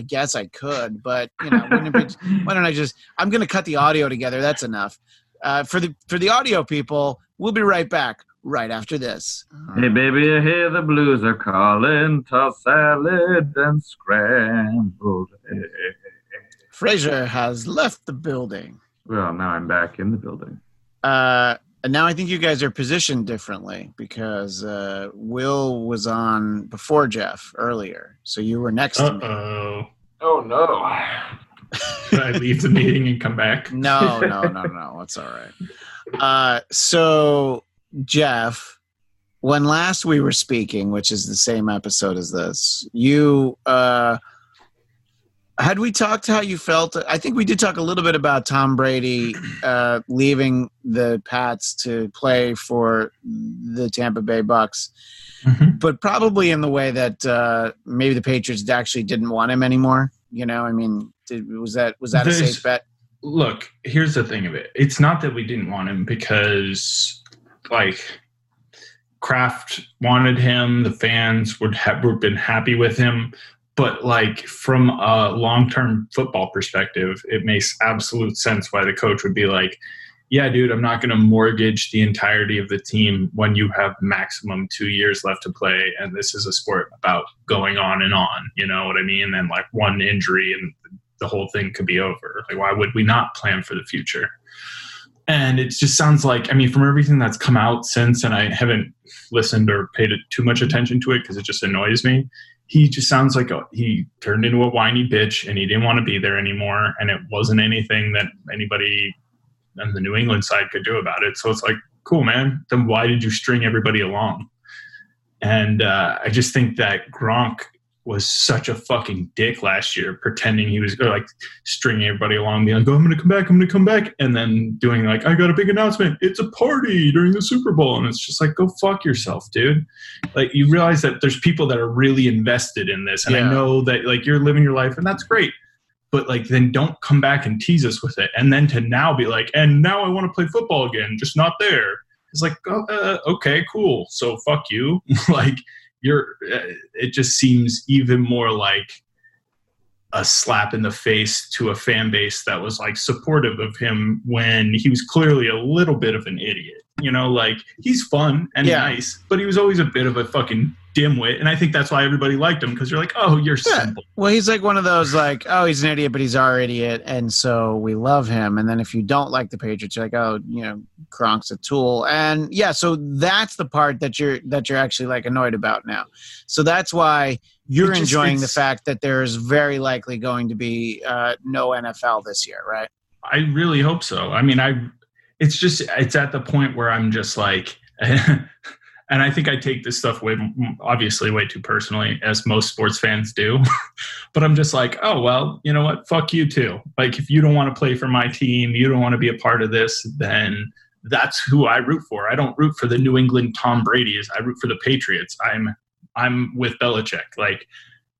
I guess I could, but you know, wouldn't it be, why don't I just? I'm going to cut the audio together. That's enough. Uh, for the for the audio people, we'll be right back right after this. Hey baby, I hear the blues are calling. Toss salad and scrambled eggs. Frasier has left the building. Well, now I'm back in the building. Uh, and now I think you guys are positioned differently because uh, Will was on before Jeff earlier, so you were next to Uh me. oh. Oh no. Should I leave the meeting and come back? No, no, no, no. It's all right. Uh, so Jeff, when last we were speaking, which is the same episode as this, you uh, had we talked how you felt. I think we did talk a little bit about Tom Brady uh, leaving the Pats to play for the Tampa Bay Bucks, Mhm. but probably in the way that uh, maybe the Patriots actually didn't want him anymore. You know, I mean, did, was that was that a safe bet? look, here's the thing of it. It's not that we didn't want him because, like, Kraft wanted him. The fans would have been happy with him. But like from a long term football perspective, it makes absolute sense why the coach would be like, "Yeah, dude, I'm not going to mortgage the entirety of the team when you have maximum two years left to play, and this is a sport about going on and on. You know what I mean? And like one injury and the whole thing could be over. Like, why would we not plan for the future? And it just sounds like, I mean, from everything that's come out since, and I haven't listened or paid too much attention to it because it just annoys me. He just sounds like a, he turned into a whiny bitch and he didn't want to be there anymore. And it wasn't anything that anybody on the New England side could do about it. So it's like, cool, man. Then why did you string everybody along? And uh, I just think that Gronk was such a fucking dick last year, pretending he was like stringing everybody along, being like, "Oh, I'm going to come back, I'm going to come back," and then doing like, "I got a big announcement. It's a party during the Super Bowl," and it's just like, "Go fuck yourself, dude." Like you realize that there's people that are really invested in this, and Yeah. I know that like you're living your life, and that's great. But like, then don't come back and tease us with it, and then to now be like, "And now I want to play football again, just not there." It's like, oh, uh, okay, cool. So fuck you. like you're uh, it just seems even more like a slap in the face to a fan base that was like supportive of him when he was clearly a little bit of an idiot you know like he's fun and Yeah. nice but he was always a bit of a fucking dimwit and i think that's why everybody liked him because you're like oh you're Yeah. simple Well, he's like one of those like, oh, he's an idiot, but he's our idiot, and so we love him. And then if you don't like the Patriots, you're like, oh, you know, Gronk's a tool. And yeah, so that's the part that you're that you're actually like annoyed about now. So that's why you're just- enjoying the fact that there's very likely going to be uh, no NFL this year, right? I really hope so. I mean, I it's just it's at the point where I'm just like and I think I take this stuff way obviously way too personally as most sports fans do. but I'm just like, "Oh, well, you know what? Fuck you too." Like if you don't want to play for my team, you don't want to be a part of this, then that's who I root for. I don't root for the New England Tom Brady's. I root for the Patriots. I'm I'm with Belichick. Like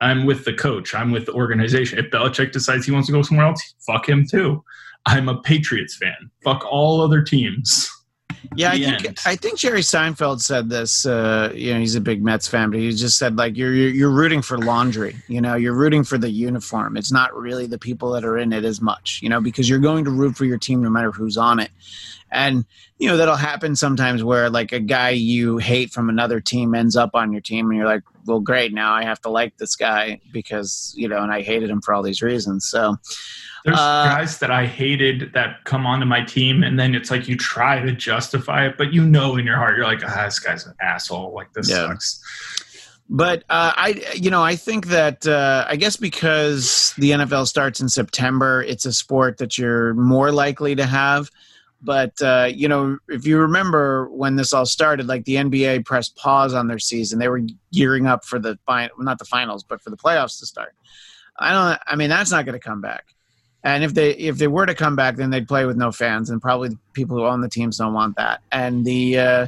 I'm with the coach. I'm with the organization. If Belichick decides he wants to go somewhere else, fuck him too. I'm a Patriots fan. Fuck all other teams. Yeah, I think end. I think Jerry Seinfeld said this. Uh, you know, he's a big Mets fan, but he just said like you're, you're you're rooting for laundry. You know, you're rooting for the uniform. It's not really the people that are in it as much. You know, because you're going to root for your team no matter who's on it. And you know that'll happen sometimes where like a guy you hate from another team ends up on your team, and you're like, well, great, now I have to like this guy because you know, and I hated him for all these reasons. So There's Uh, guys that I hated that come onto my team, and then it's like you try to justify it, but you know in your heart you're like, ah, this guy's an asshole. Like this Yeah. sucks. But uh, I, you know, I think that uh, I guess because the NFL starts in September, it's a sport that you're more likely to have. But uh, you know, if you remember when this all started, like the NBA pressed pause on their season, they were gearing up for the final, not the finals, but for the playoffs to start. I don't. I mean, that's not going to come back. And if they if they were to come back, then they'd play with no fans, and probably people who own the teams don't want that. And the uh,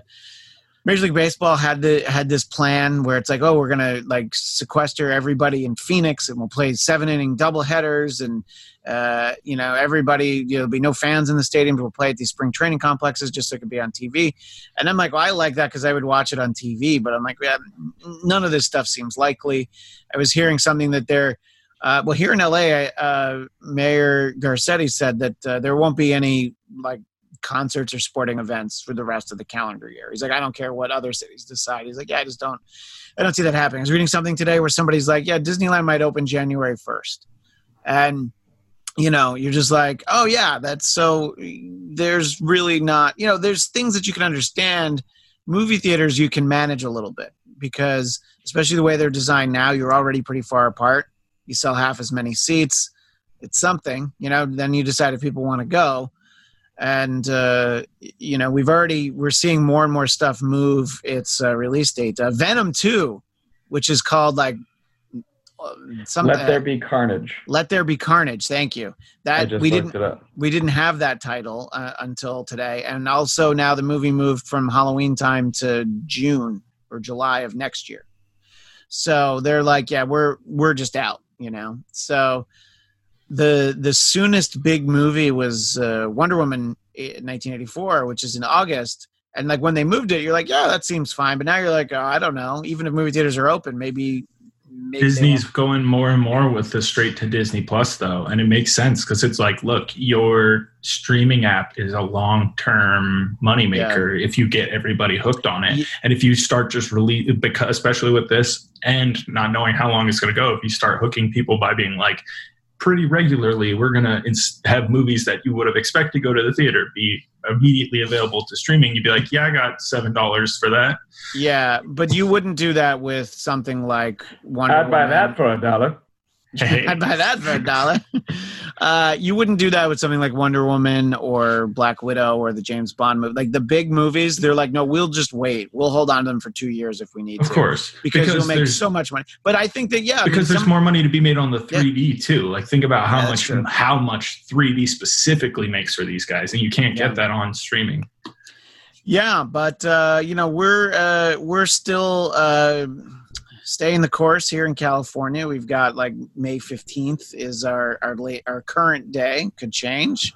Major League Baseball had the had this plan where it's like, oh, we're gonna like sequester everybody in Phoenix, and we'll play seven inning double headers, and uh, you know everybody, you know, there'll be no fans in the stadium. We'll play at these spring training complexes just so it could be on TV. And I'm like, well, I like that because I would watch it on TV, but I'm like, yeah, none of this stuff seems likely. I was hearing something that they're uh, well, here in LA, uh, Mayor Garcetti said that uh, there won't be any like concerts or sporting events for the rest of the calendar year. He's like, I don't care what other cities decide. He's like, yeah, I just don't, I don't see that happening. I was reading something today where somebody's like, yeah, Disneyland might open January 1st. And, you know, you're just like, oh, yeah, that's so, there's really not, you know, there's things that you can understand. Movie theaters, you can manage a little bit because, especially the way they're designed now, you're already pretty far apart. You sell half as many seats. It's something, you know, then you decide if people want to go and uh, you know we've already we're seeing more and more stuff move its uh, release date. Uh, Venom Two, which is called like uh, some Let uh, there be carnage. Let There Be Carnage. Thank you. That we didn't we didn't have that title uh, until today, and also now the movie moved from Halloween time to June or July of next year. So they're like, yeah, we're we're just out, you know. So the the soonest big movie was uh, Wonder Woman in 1984, which is in August. And like when they moved it, you're like, yeah, that seems fine. But now you're like, oh, I don't know. Even if movie theaters are open, maybe, maybe Disney's going more and more with the straight to Disney Plus though, and it makes sense because it's like, look, your streaming app is a long term moneymaker if you get everybody hooked on it, Ye- and if you start just release, because especially with this and not knowing how long it's going to go, if you start hooking people by being like. Pretty regularly, we're gonna ins- have movies that you would have expected to go to the theater be immediately available to streaming. You'd be like, "Yeah, I got seven dollars for that." Yeah, but you wouldn't do that with something like Wonder I'd buy Woman. that for a dollar. Hey, I'd buy that for a dollar. Uh, you wouldn't do that with something like Wonder Woman or Black Widow or the James Bond movie. Like the big movies, they're like, no, we'll just wait. We'll hold on to them for two years if we need of to. Of course, Because, you'll make so much money. But I think that, yeah. I mean, because there's some- more money to be made on the 3D too. Like think about how Yeah, much true. how much 3D specifically makes for these guys, and you can't get Yeah. that on streaming. Yeah, but uh, you know we're uh, we're still uh, staying the course here in California. We've got like May fifteenth is our our late our current day. Could change,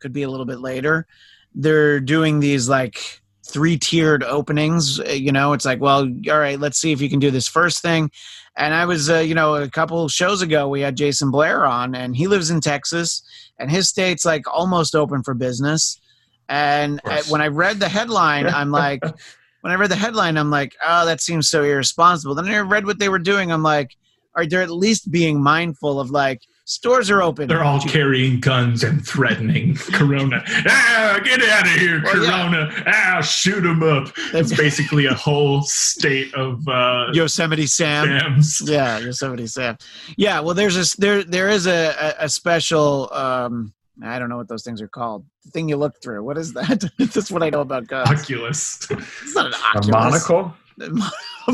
could be a little bit later. They're doing these like three tiered openings. uh, You know, it's like, well, all right, let's see if you can do this first thing. And I was, uh, you know, a couple shows ago, we had Jason Blair on, and he lives in Texas, and his state's like almost open for business. And uh, when I read the headline, I'm like, when I read the headline, I'm like, oh, that seems so irresponsible. Then I read what they were doing. I'm like, all right, they're at least being mindful of like, stores are open. They're all carrying guns and threatening Corona. ah, get out of here, Well, yeah. Corona! Ah, shoot them up. It's basically a whole state of uh, Yosemite Sam. Sam's. Yeah, Yosemite Sam. Yeah, well, there's a there there is a a, a special. um I don't know what those things are called. The thing you look through. What is that? That's what I know about guns. Oculus. It's not an A Oculus. monocle?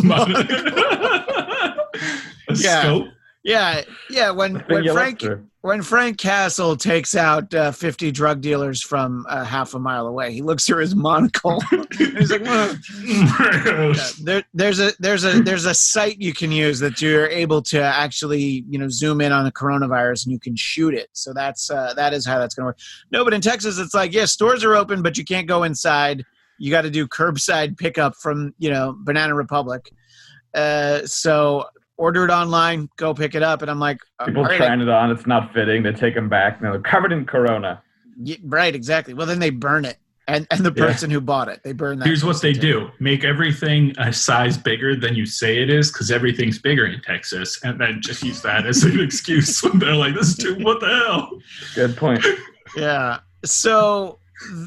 a Yeah. scope. Yeah, yeah. When when Frank when Frank Castle takes out uh, 50 drug dealers from uh, half a mile away, he looks through his monocle. He's like. Yeah, there, there's a there's a there's a site you can use that you're able to actually you know zoom in on the coronavirus and you can shoot it. So that's uh, that is how that's going to work. No, but in Texas it's like yeah, stores are open, but you can't go inside. You got to do curbside pickup from you know Banana Republic. Uh, so order it online, go pick it up, and I'm like, uh, People all right, trying it on, it's not fitting. They take them back, and they're covered in corona. Yeah, right, exactly. Well, then they burn it, and and the Yeah. person who bought it, they burn that. Here's what they too. do make everything a size bigger than you say it is because everything's bigger in Texas. And then just use that as an excuse when they're like, this is too, what the hell? Good point. Yeah. So,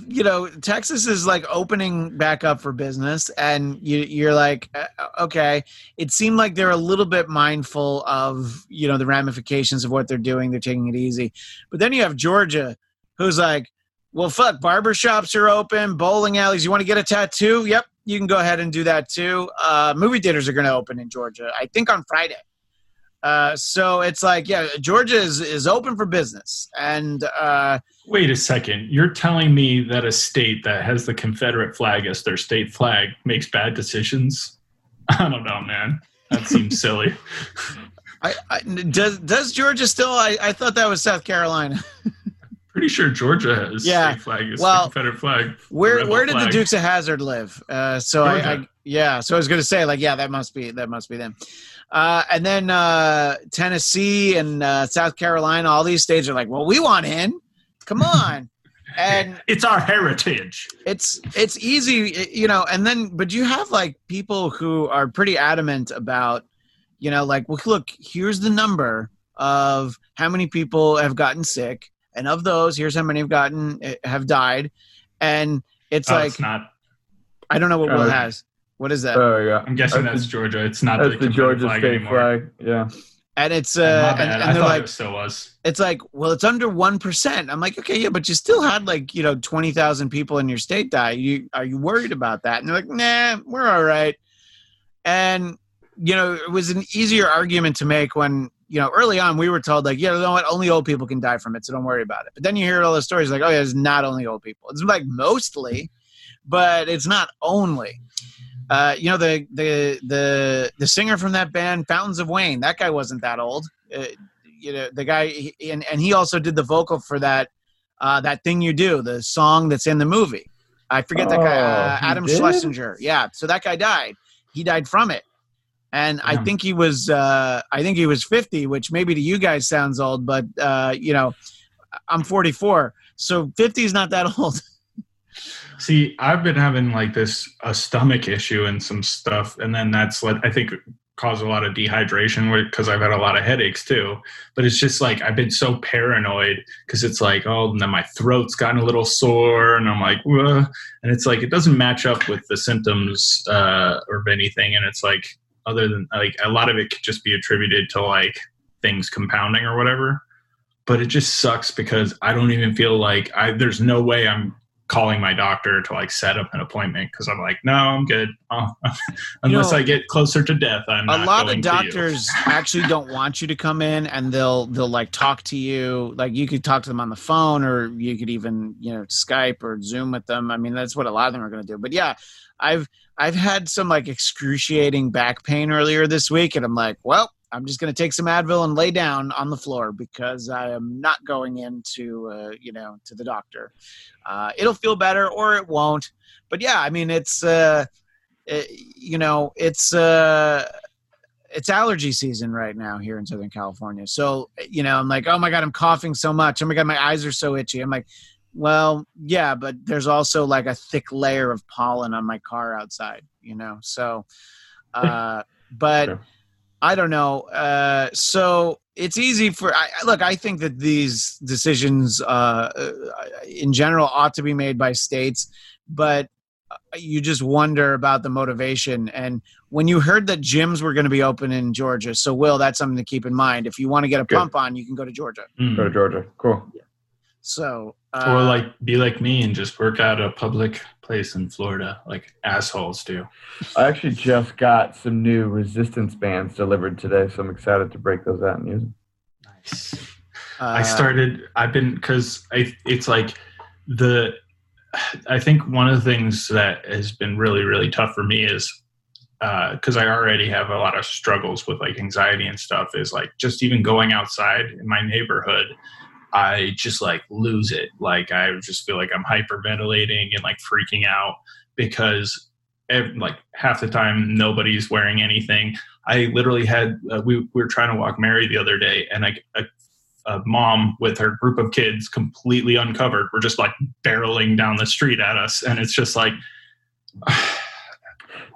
you know, Texas is like opening back up for business, and you, you're like, uh, okay. It seemed like they're a little bit mindful of you know the ramifications of what they're doing. They're taking it easy, but then you have Georgia, who's like, well, fuck, barbershops are open, bowling alleys. You want to get a tattoo? Yep, you can go ahead and do that too. Uh, movie theaters are going to open in Georgia, I think on Friday. Uh, so it's like, yeah, Georgia is, is open for business, and uh, Wait a second. You're telling me that a state that has the Confederate flag as their state flag makes bad decisions? I don't know, man. That seems silly. I, I, does does Georgia still? I, I thought that was South Carolina. Pretty sure Georgia has Yeah. state flag as Well, Confederate flag. Where where did the. Dukes of Hazzard live? Uh, so I, I yeah. So I was gonna say like yeah, that must be that must be them. Uh, and then uh, Tennessee and uh, South Carolina, all these states are like, well, we want in. Come on. And It's our heritage. it's it's easy you know and then but you have like people who are pretty adamant about you know like well look here's the number of how many people have gotten sick and of those here's how many have gotten eh, have died and it's Oh, like it's not. i don't know what will Uh, has what is that Oh yeah, I'm guessing That's that's the- Georgia. It's not that's the, the Georgia flag state anymore. flag. Yeah, and it's uh bad. and, I and they're thought like it still was. it's like well it's under 1% i'm like okay yeah but you still had like you know 20000 people in your state die you are you worried about that and they're like nah we're all right and you know it was an easier argument to make when you know early on we were told like yeah you know what only old people can die from it so don't worry about it but then you hear all the stories like oh yeah it's not only old people it's like mostly but it's not only uh, you know the the the the singer from that band Fountains of Wayne. That guy wasn't that old. Uh, you know the guy he- and and he also did the vocal for that uh, that thing you do, the song that's in the movie. I forget that guy, Oh, uh, Adam did? Schlesinger. Yeah, so that guy died. He died from it, and I think he was uh, I think he was 50, which maybe to you guys sounds old, but uh, you know, I'm 44, so 50 is not that old. See, I've been having like this a stomach issue and some stuff, and then that's like I think caused a lot of dehydration because I've had a lot of headaches too. But it's just like I've been so paranoid because it's like, oh, and then my throat's gotten a little sore, and I'm like, "Whoa," and it's like it doesn't match up with the symptoms uh, or anything, and it's like other than like a lot of it could just be attributed to like things compounding or whatever. But it just sucks because I don't even feel like I there's no way I'm calling my doctor to like set up an appointment because I'm like, no, I'm good. Oh, unless know, I get closer to death, I'm a not lot going of doctors actually don't want you to come in and they'll they'll like talk to you. Like you could talk to them on the phone or you could even you know skype or zoom with them. I mean that's what a lot of them are going to do. But yeah i've i've had some like excruciating back pain earlier this week and i'm like well i'm just going to take some advil and lay down on the floor because i am not going into uh, you know to the doctor. Uh, it'll feel better or it won't. But yeah i mean it's uh it, you know it's uh it's allergy season right now here in southern california. So you know i'm like oh my god i'm coughing so much. Oh my god my eyes are so itchy. I'm like well yeah but there's also like a thick layer of pollen on my car outside you know? So uh but Sure. I don't know uh so it's easy for I, I- look i think that these decisions uh uh, in general ought to be made by states but uh, you just wonder about the motivation and when you heard that gyms were going to be open in Georgia, so Will, that's something to keep in mind. If you want to get a Good. pump on, you can go to Georgia. Mm. Go to Georgia. Cool. So, or uh, like be like me and just work out a public place in Florida, like assholes do. I actually just got some new resistance bands delivered today, so I'm excited to break those out and use them. Nice. uh, I started. I've been because It's like the. I think one of the things that has been really really tough for me is because I already have a lot of struggles with like anxiety and stuff. Is like just even going outside in my neighborhood. I just like lose it. Like I just feel like I'm hyperventilating and like freaking out because ev- like half the time nobody's wearing anything. I literally had uh, we, we were trying to walk Mary the other day, and I, a, a mom with her group of kids completely uncovered were just like barreling down the street at us, and it's just like.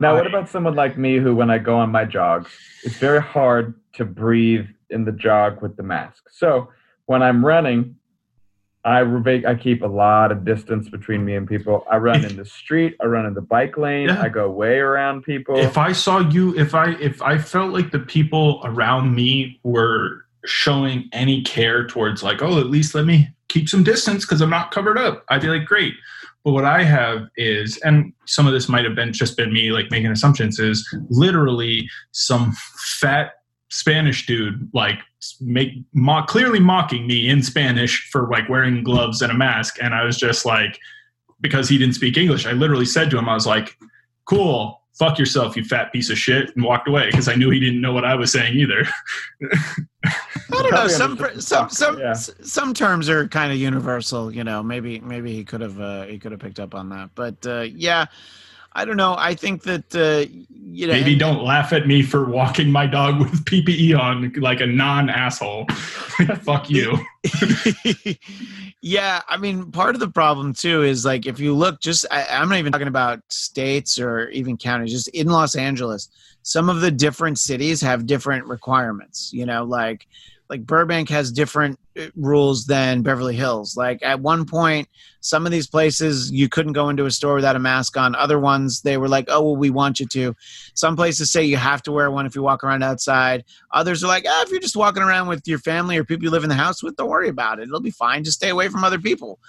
Now, what about someone like me who, when I go on my jogs, it's very hard to breathe in the jog with the mask. So when I'm running, I I keep a lot of distance between me and people. I run in the street. I run in the bike lane. Yeah. I go way around people. if I saw you, if I if I felt like the people around me were showing any care towards like, oh, at least let me keep some distance because I'm not covered up, I'd be like, great. But what I have is, and some of this might have been just been me like making assumptions, is literally some fat Spanish dude like make mock, clearly mocking me in Spanish for like wearing gloves and a mask, and I was just like, because he didn't speak English, I literally said to him, I was like, cool fuck yourself you fat piece of shit and walked away because i knew he didn't know what i was saying either I don't know. Some some some yeah. some terms are kind of universal. You know, maybe maybe he could have uh, he could have picked up on that. But uh, yeah, I don't know. I think that uh, you know. maybe and- don't laugh at me for walking my dog with ppe on like a non-asshole fuck you yeah, I mean, part of the problem too is like if you look just, I, I'm not even talking about states or even counties, just in Los Angeles, some of the different cities have different requirements. You know, like like Burbank has different uh, rules than Beverly Hills. Like at one point, some of these places you couldn't go into a store without a mask on. Other ones they were like, oh well, we want you to. Some places say you have to wear one if you walk around outside. Others are like, ah, if you're just walking around with your family or people you live in the house with, don't worry about it. It'll be fine. Just stay away from other people.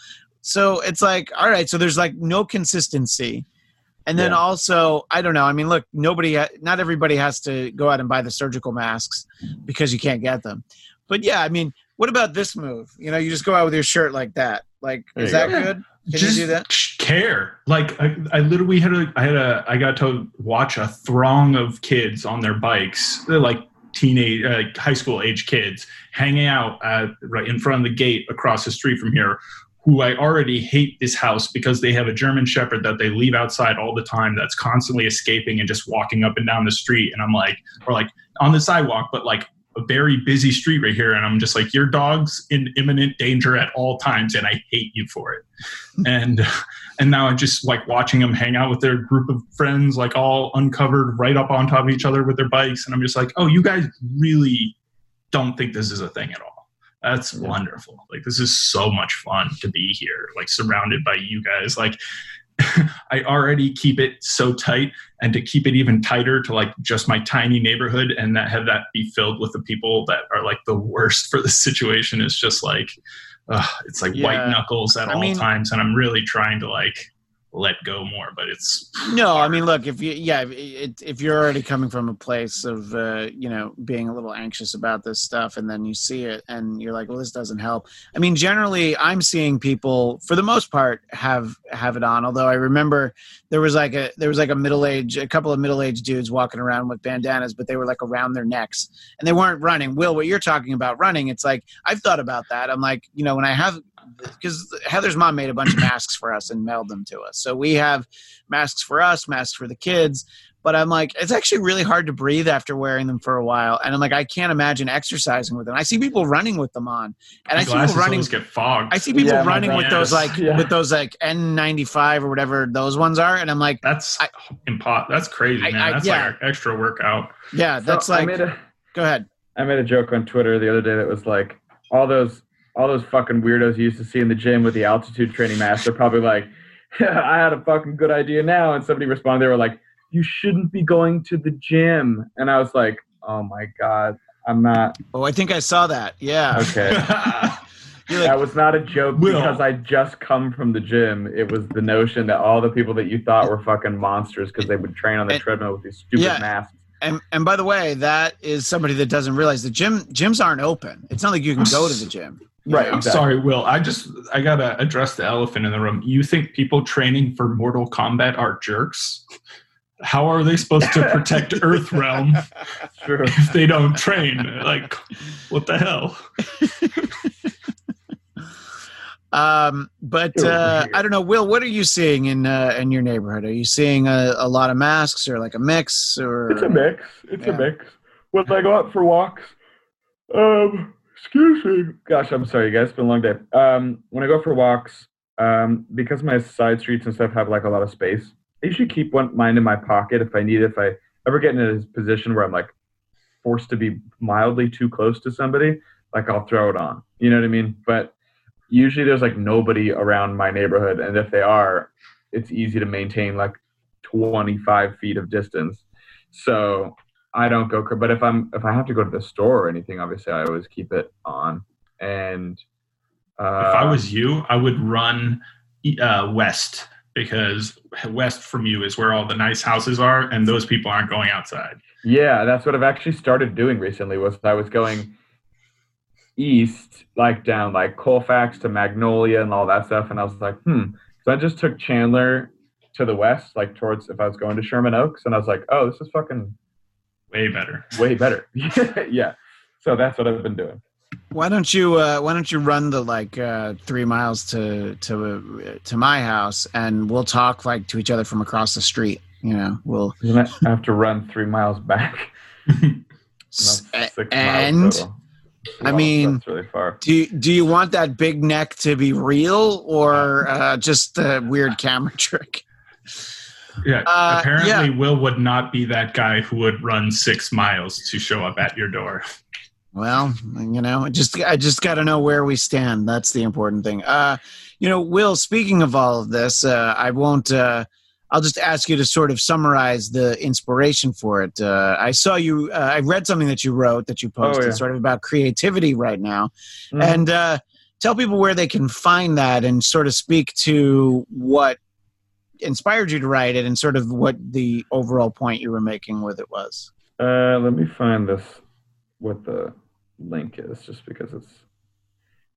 So it's like, all right. So there's like no consistency. And then Yeah. also, I don't know. I mean, look, nobody, not everybody has to go out and buy the surgical masks because you can't get them. But yeah, I mean, what about this move? You know, you just go out with your shirt like that. Like, There is that go. good? Can just you do that? care like I, I literally had a i had a i got to watch a throng of kids on their bikes they're like teenage, uh, high school age kids hanging out uh, right in front of the gate across the street from here. Who I already hate this house because they have a German Shepherd that they leave outside all the time. That's constantly escaping and just walking up and down the street. And I'm like, or like on the sidewalk, but like a very busy street right here and i'm just like your dog's in imminent danger at all times and i hate you for it. And and now i'm just like watching them hang out with their group of friends like all uncovered right up on top of each other with their bikes and i'm just like oh you guys really don't think this is a thing at all. That's Yeah. wonderful. Like this is so much fun to be here like surrounded by you guys. Like I already keep it so tight and to keep it even tighter to like just my tiny neighborhood and that have that be filled with the people that are like the worst for the situation is just like uh, it's like white knuckles at I all mean- times and I'm really trying to like let go more but it's No, I mean, look, if you, yeah, if, if you're already coming from a place of, uh, you know, being a little anxious about this stuff, and then you see it, and you're like, well, this doesn't help. I mean, generally, I'm seeing people, for the most part, have have it on. Although I remember there was like a there was like a middle age, a couple of middle aged dudes walking around with bandanas, but they were like around their necks, and they weren't running. Will, what you're talking about running? It's like I've thought about that. I'm like, you know, when I have because Heather's mom made a bunch of masks for us and mailed them to us. So we have masks for us, masks for the kids. But I'm like, it's actually really hard to breathe after wearing them for a while. And I'm like, I can't imagine exercising with them. I see people running with them on, and my I see glasses people running. get fogged I see people Yeah, running with those like. Yeah. with those like N95 or whatever those ones are, and I'm like, that's I- impo- that's crazy man I- that's yeah. like an extra workout yeah, that's So like. a, Go ahead. I made a joke on Twitter the other day that was like all those all those fucking weirdos you used to see in the gym with the altitude training mask. They're probably like, I had a fucking good idea now. And somebody responded, they were like, You shouldn't be going to the gym. And I was like, Oh my god, I'm not Oh, I think I saw that. Yeah. okay. Like, that was not a joke Will. because I just come from the gym. It was the notion that all the people that you thought were fucking monsters because they would train on the And- treadmill with these stupid Yeah. masks. and and by the way, that is somebody that doesn't realize the gym gyms aren't open. It's not like you can go to the gym. You Right, know? I'm exactly. sorry, Will. I just I gotta address the elephant in the room. You think people training for Mortal Kombat are jerks? How are they supposed to protect Earthrealm True. if they don't train? Like, what the hell? Um, but uh. I don't know, Will. What are you seeing in uh, in your neighborhood? Are you seeing a, a lot of masks or like a mix or? It's a mix. It's Yeah. a mix. When I go out for walks, um, excuse me. Gosh, I'm sorry, you guys. It's been a long day. Um, when I go for walks, um, because my side streets and stuff have like a lot of space, I usually keep one mine in my pocket if I need. If I ever get in a position where I'm like forced to be mildly too close to somebody, like I'll throw it on. You know what I mean? But usually there's like nobody around my neighborhood, and if they are, it's easy to maintain like 25 feet of distance. So I don't go, but if I'm if I have to go to the store or anything, obviously I always keep it on. And uh, if I was you, I would run uh, west because west from you is where all the nice houses are, and those people aren't going outside. yeah, that's what I've actually started doing recently. Was I was going east, like down like Colfax to Magnolia and all that stuff, and I was like, hmm. So I just took Chandler to the west, like towards if I was going to Sherman Oaks, and I was like, oh, this is fucking Way better. way better. yeah. So that's what I've been doing. Why don't you uh, Why don't you run the like uh, three miles to to uh, to my house and we'll talk like to each other from across the street. You know, we'll Then I have to run three miles back. six and miles. I Wow, mean- that's really far. do you, do you want that big neck to be real or uh, just a weird camera trick? Yeah. Uh, apparently, yeah. Will would not be that guy who would run six miles to show up at your door. Well, you know, just I just got to know where we stand. That's the important thing. Uh, you know, Will. Speaking of all of this, uh, I won't. Uh, I'll just ask you to sort of summarize the inspiration for it. Uh, I saw you. Uh, I read something that you wrote that you posted, yeah. sort of about creativity right now, Mhm. and uh, tell people where they can find that, and sort of speak to what inspired you to write it, and sort of what the overall point you were making with it was. Uh, let me find this. What the link is, just because it's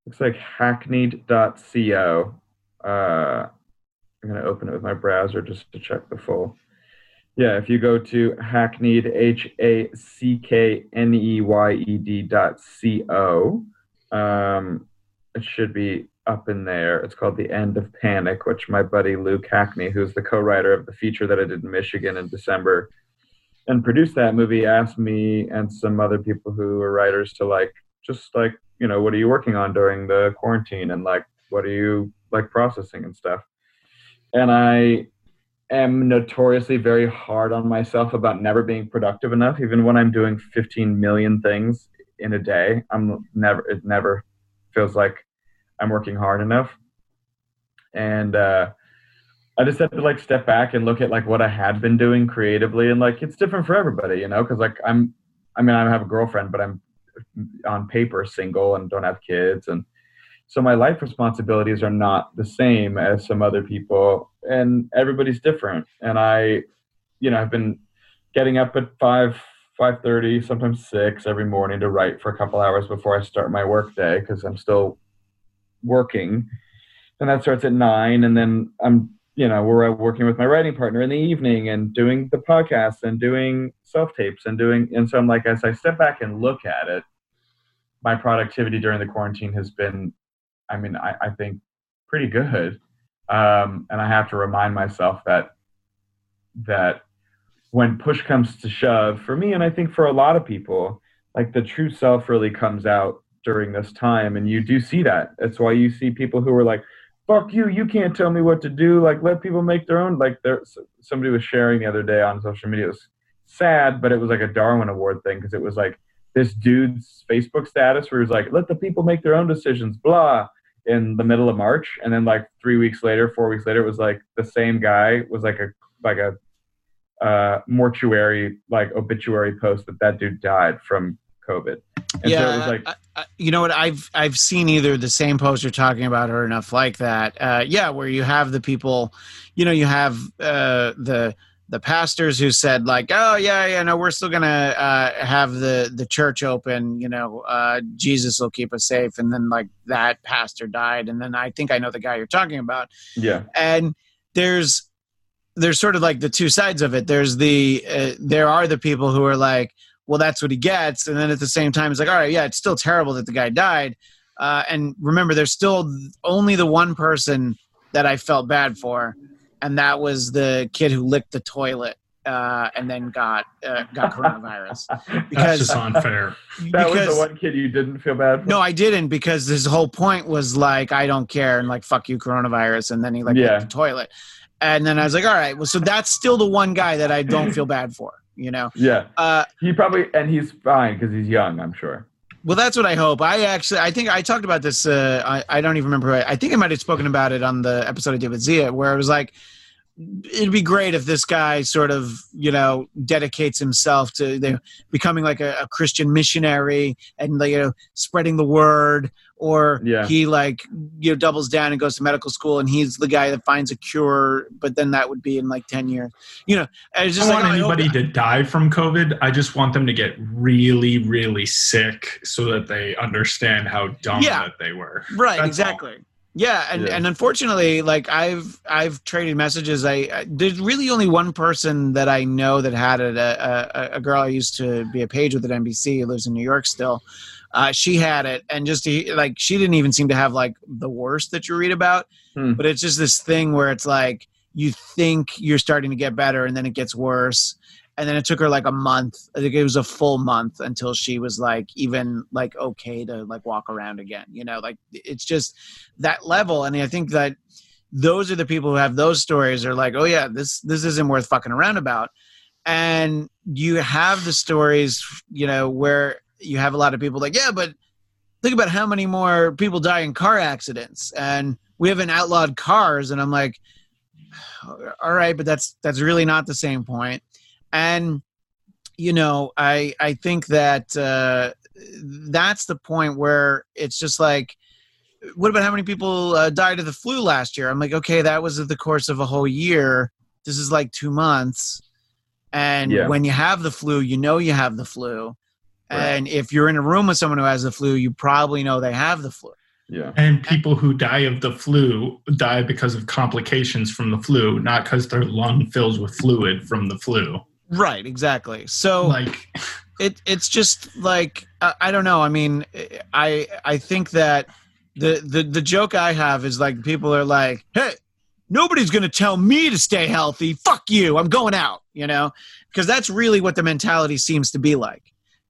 looks like hackneyed.co. Uh, I'm gonna open it with my browser just to check the full Yeah, if you go to hackneyed, H A C K N E Y E D dot C O, um, it should be up in there. It's called The End of Panic, which my buddy Luke Hackney, who's the co writer of the feature that I did in Michigan in December and produced that movie, asked me and some other people who are writers to like, just like, you know, what are you working on during the quarantine? And like, what are you like processing and stuff? And I am notoriously very hard on myself about never being productive enough, even when I'm doing 15 million things in a day. I'm never, it never feels like I'm working hard enough. And uh, I just had to like step back and look at like what I had been doing creatively, and like it's different for everybody, you know. Because like I'm, I mean, I have a girlfriend, but I'm on paper single and don't have kids, and so my life responsibilities are not the same as some other people, and everybody's different. And I, you know, I've been getting up at five, five thirty, sometimes six every morning to write for a couple hours before I start my work day because I'm still working. And that starts at nine, and then I'm you know, we're working with my writing partner in the evening and doing the podcast and doing self tapes and doing, and so I'm like, as I step back and look at it, my productivity during the quarantine has been, I mean, I, I think pretty good. Um, and I have to remind myself that, that when push comes to shove for me, and I think for a lot of people, like the true self really comes out during this time. And you do see that. That's why you see people who are like, fuck you you can't tell me what to do like let people make their own like there somebody was sharing the other day on social media it was sad but it was like a darwin award thing because it was like this dude's facebook status where he was like let the people make their own decisions blah in the middle of march and then like three weeks later four weeks later it was like the same guy was like a like a uh, mortuary like obituary post that that dude died from covid and yeah, so like I, I, you know what? I've I've seen either the same post you're talking about or enough like that. Uh, yeah, where you have the people, you know, you have uh, the the pastors who said like, oh yeah, yeah, no, we're still gonna uh, have the the church open. You know, uh, Jesus will keep us safe. And then like that pastor died, and then I think I know the guy you're talking about. yeah And there's there's sort of like the two sides of it. There's the uh, there are the people who are like well, that's what he gets. And then at the same time, it's like, all right, yeah, it's still terrible that the guy died. Uh, and remember, there's still only the one person that I felt bad for, and that was the kid who licked the toilet uh, and then got uh, got coronavirus. That's Because just unfair. that was because- the one kid you didn't feel bad for no, I didn't because his whole point was like, I don't care and like fuck you, coronavirus, and then he like Yeah. licked the toilet. And then I was like, all right, well, so that's still the one guy that I don't feel bad for, you know. yeah Uh, He probably and he's fine because he's young. I'm sure. Well, that's what I hope. I actually, I think I talked about this. Uh, I, I don't even remember. who I, I think I might have spoken about it on the episode I did with Xia, where it was like, it'd be great if this guy sort of, you know, dedicates himself to the, becoming like a, a Christian missionary and like, you know, spreading the word, or Yeah. he like, you know, doubles down and goes to medical school, and he's the guy that finds a cure. But then that would be in like ten years. You know, I was I just don't like, want anybody to die from COVID. I just want them to get really, really sick so that they understand how dumb Yeah. that they were. right That's all. Yeah and, Yeah. and unfortunately like i've i've traded messages I, I there's really only one person that i know that had it a, a, a girl i used to be a page with at nbc who lives in new york still uh, she had it and just to, like she didn't even seem to have like the worst that you read about Hmm. but it's just this thing where it's like you think you're starting to get better and then it gets worse and then it took her like a month i think it was a full month until she was like even like okay to like walk around again you know like it's just that level. And i think that those are the people who have those stories are like oh yeah this this isn't worth fucking around about. And you have the stories you know where you have a lot of people like yeah but think about how many more people die in car accidents. And we haven't outlawed cars. And i'm like all right but that's that's really not the same point and you know i i think that uh that's the point where it's just like what about how many people uh, died of the flu last year i'm like okay that was the course of a whole year this is like two months and Yeah. when you have the flu you know you have the flu Right. and if you're in a room with someone who has the flu you probably know they have the flu Yeah. And people who die of the flu die because of complications from the flu, not because their lung fills with fluid from the flu. Right, exactly. So Like, it it's just like I, I don't know. I mean, I I think that the the the joke I have is like people are like, "Hey, nobody's going to tell me to stay healthy. Fuck you. I'm going out." You know, because that's really what the mentality seems to be like.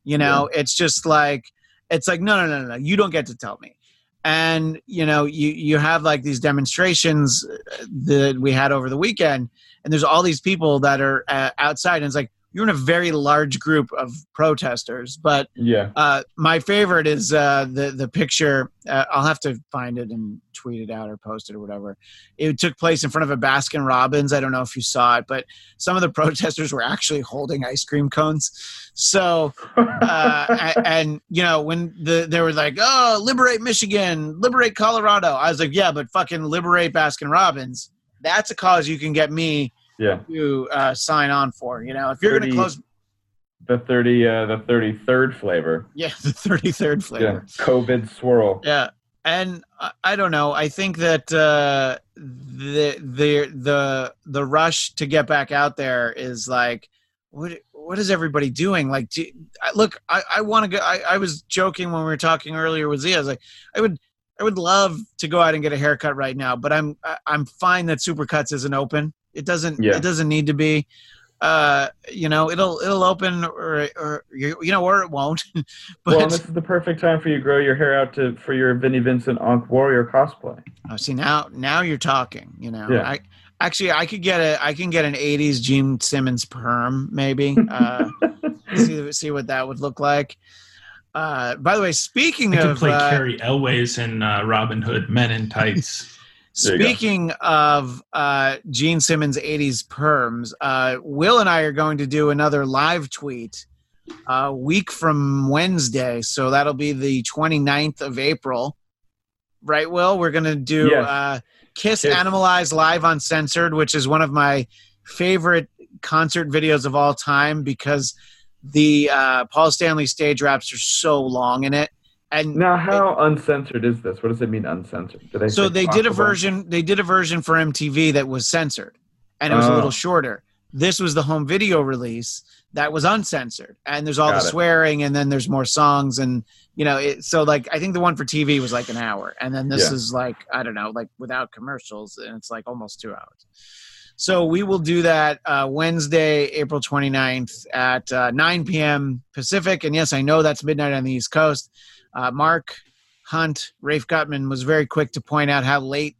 You know, it's just like it's like no no no no no. You don't get to tell me. And you know, you you have like these demonstrations uh, that we had over the weekend, and there's all these people that are uh, outside, and it's like you're in a very large group of protesters. But Yeah. uh, my favorite is uh, the the picture. Uh, I'll have to find it and tweet it out or post it or whatever. It took place in front of a Baskin Robbins. I don't know if you saw it, but some of the protesters were actually holding ice cream cones. So uh, and you know when the they were like, "Oh, liberate Michigan, liberate Colorado," I was like, "Yeah, but fucking liberate Baskin Robbins. That's a cause you can get me yeah. to uh, sign on for. You know, if you're going to close, The thirty uh the thirty third flavor. yeah, the 33rd flavor. Yeah. COVID swirl. yeah." And I, I don't know. I think that uh, the the the the rush to get back out there is like, what what is everybody doing? Like, do, I, look, I, I want to go. I, I was joking when we were talking earlier with Xia. I was like, I would I would love to go out and get a haircut right now, but I'm I'm fine that Supercuts isn't open. It doesn't Yeah. it doesn't need to be. Uh, you know, it'll it'll open or or you you know or it won't. but well, this is the perfect time for you to grow your hair out to for your Vinnie Vincent Ankh Warrior cosplay. Oh, see now now you're talking. You know, Yeah. I actually I could get a I can get an '80s Gene Simmons perm maybe. Uh, see see what that would look like. Uh, by the way, speaking I could of play uh, Cary Elwes in uh, Robin Hood Men in Tights. There you go. Speaking of uh, Gene Simmons 80s perms, uh, Will and I are going to do another live tweet a week from Wednesday. So that'll be the 29th of April. Right, Will? We're going to do Yes. uh, Kiss, Kiss. Animalize Live Uncensored, which is one of my favorite concert videos of all time because the uh, Paul Stanley stage raps are so long in it. And Now, how uncensored is this? What does it mean uncensored? They so they did a version they did a version for mtv that was censored and it was a Oh. little shorter this was the home video release that was uncensored and there's all Got the it. swearing and then there's more songs and you know it, so like i think the one for tv was like an hour and then this Yeah. is like i don't know like without commercials and it's like almost two hours so we will do that uh, wednesday april 29th at uh, 9 p.m pacific and yes i know that's midnight on the east coast uh, mark Hunt, Rafe Gutman was very quick to point out how late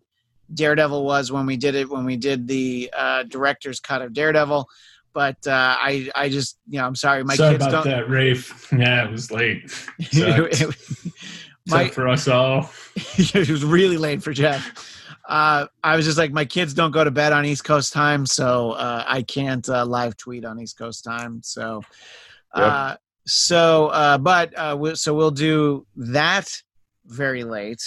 Daredevil was when we did it, when we did the uh, director's cut of Daredevil. But uh, I, I just, you know, I'm sorry, my Sorry kids about don't. that, Rafe. Yeah, it was late. Sucked. my, for us all. it was really late for Jeff. Uh, I was just like, my kids don't go to bed on East Coast time, so uh, I can't uh, live tweet on East Coast time. So, uh, so, uh, but uh, we so we'll do that very late.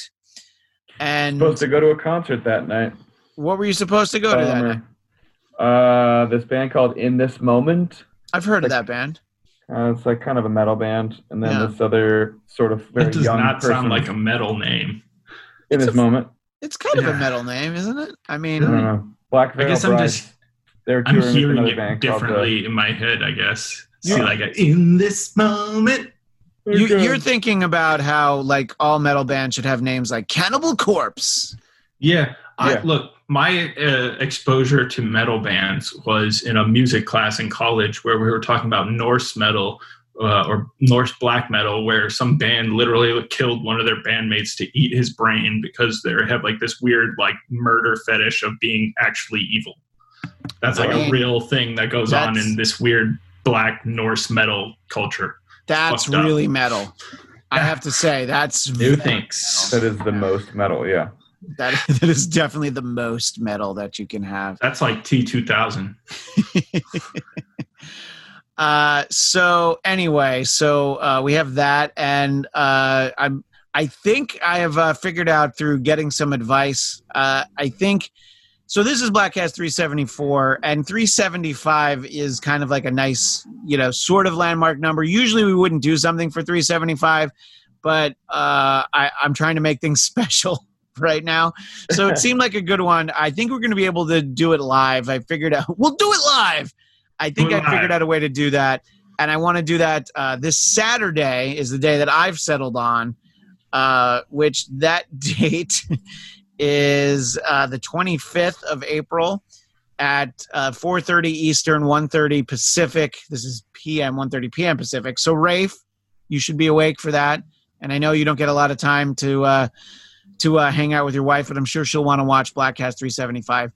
And Supposed to go to a concert that night. what were you supposed to go to that night? Uh, this band called In This Moment. I've heard of that band. Uh, it's like kind of a metal band, and then Yeah. this other sort of very That does young not person. sound like a metal name. In This a- Moment. It's kind of a metal name, isn't it? I mean, I don't know. Black I Veil guess I'm Bride. just They're I'm hearing it band called the- differently in my head, I guess. See, Yeah. like a, in this moment. You, you're thinking about how like all metal bands should have names like Cannibal Corpse. Yeah. I, Yeah. look, my uh, exposure to metal bands was in a music class in college where we were talking about Norse metal uh, or Norse black metal, where some band literally killed one of their bandmates to eat his brain because they have like this weird like murder fetish of being actually evil. That's like I mean, a real thing that goes on in this weird black Norse metal culture. That's Fucked up. really metal. I have to say that's New very thinks. That is the most metal, yeah. That, that is definitely the most metal that you can have. That's like T2000. Uh, so anyway, so uh, we have that, and uh, I'm. I think I have uh, figured out through getting some advice. Uh, I think so. This is Blattcast 374, and 375 is kind of like a nice, you know, sort of landmark number. Usually we wouldn't do something for 375, but uh, I, I'm trying to make things special right now. So it seemed like a good one. I think we're going to be able to do it live. I figured out we'll do it live. I think I figured out a way to do that, and I want to do that uh, this Saturday. Is the day that I've settled on, uh, which that date is uh, the 25th of April at uh, 4:30 Eastern, 1:30 Pacific. This is PM, 1:30 PM Pacific. So Rafe, you should be awake for that. And I know you don't get a lot of time to uh, to uh, hang out with your wife, but I'm sure she'll want to watch Blattcast 375.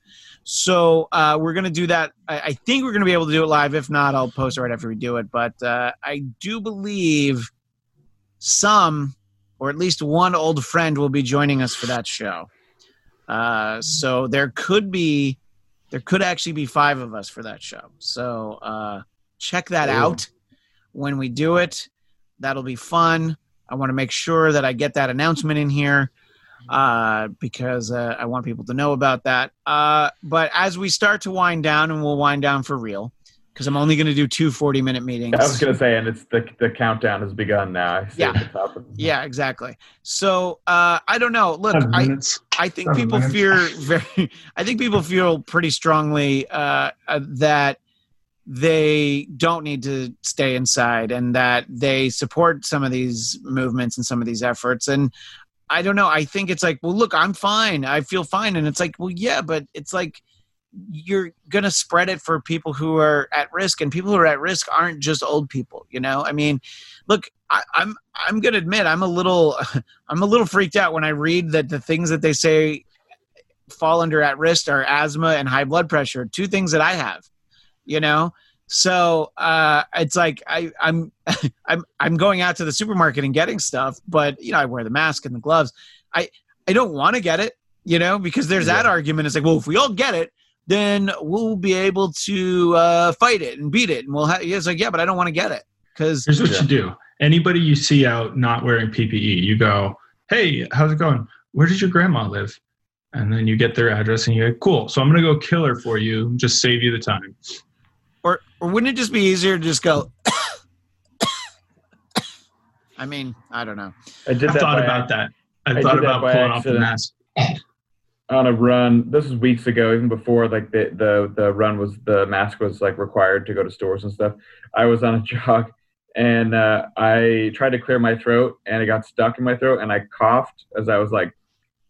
So uh, we're gonna do that. I, I think we're gonna be able to do it live. If not, I'll post it right after we do it. But uh, I do believe some, or at least one old friend, will be joining us for that show. Uh, so there could be, there could actually be five of us for that show. So uh, check that Ooh. out when we do it. That'll be fun. I want to make sure that I get that announcement in here uh, because uh, I want people to know about that. Uh, but as we start to wind down, and we'll wind down for real, because I'm only going to do two 40 minute meetings. I was gonna say, and it's the the countdown has begun now. I Yeah. the yeah, exactly. So uh, I don't know. Look, Seven I, minutes. I think Seven people minutes. fear very. I think people feel pretty strongly uh, uh, that they don't need to stay inside and that they support some of these movements and some of these efforts. And I don't know. I think it's like, well, look, I'm fine. I feel fine. And it's like, well, yeah, but it's like you're going to spread it for people who are at risk, and people who are at risk aren't just old people. You know, I mean, look, I, I'm I'm going to admit I'm a little I'm a little freaked out when I read that the things that they say fall under at risk are asthma and high blood pressure, two things that I have. You know, so uh, it's like I, I'm I'm I'm going out to the supermarket and getting stuff, but you know I wear the mask and the gloves. I I don't want to get it, you know, because there's that argument. It's like, well, if we all get it, then we'll be able to uh, fight it and beat it, and we'll have. It's like, yeah, but I don't want to get it because Here's what Yeah. you do. Anybody you see out not wearing PPE, you go, "Hey, how's it going? Where does your grandma live?" And then you get their address, and you're like, "Cool. So I'm gonna go kill her for you. Just save you the time." Or or wouldn't it just be easier to just go? I mean, I don't know. I did I that thought by about that. I, I thought did that about by pulling off the mask. on a run. This was weeks ago, even before like the the the run was the mask was like required to go to stores and stuff. I was on a jog and uh, I tried to clear my throat and it got stuck in my throat and I coughed as I was like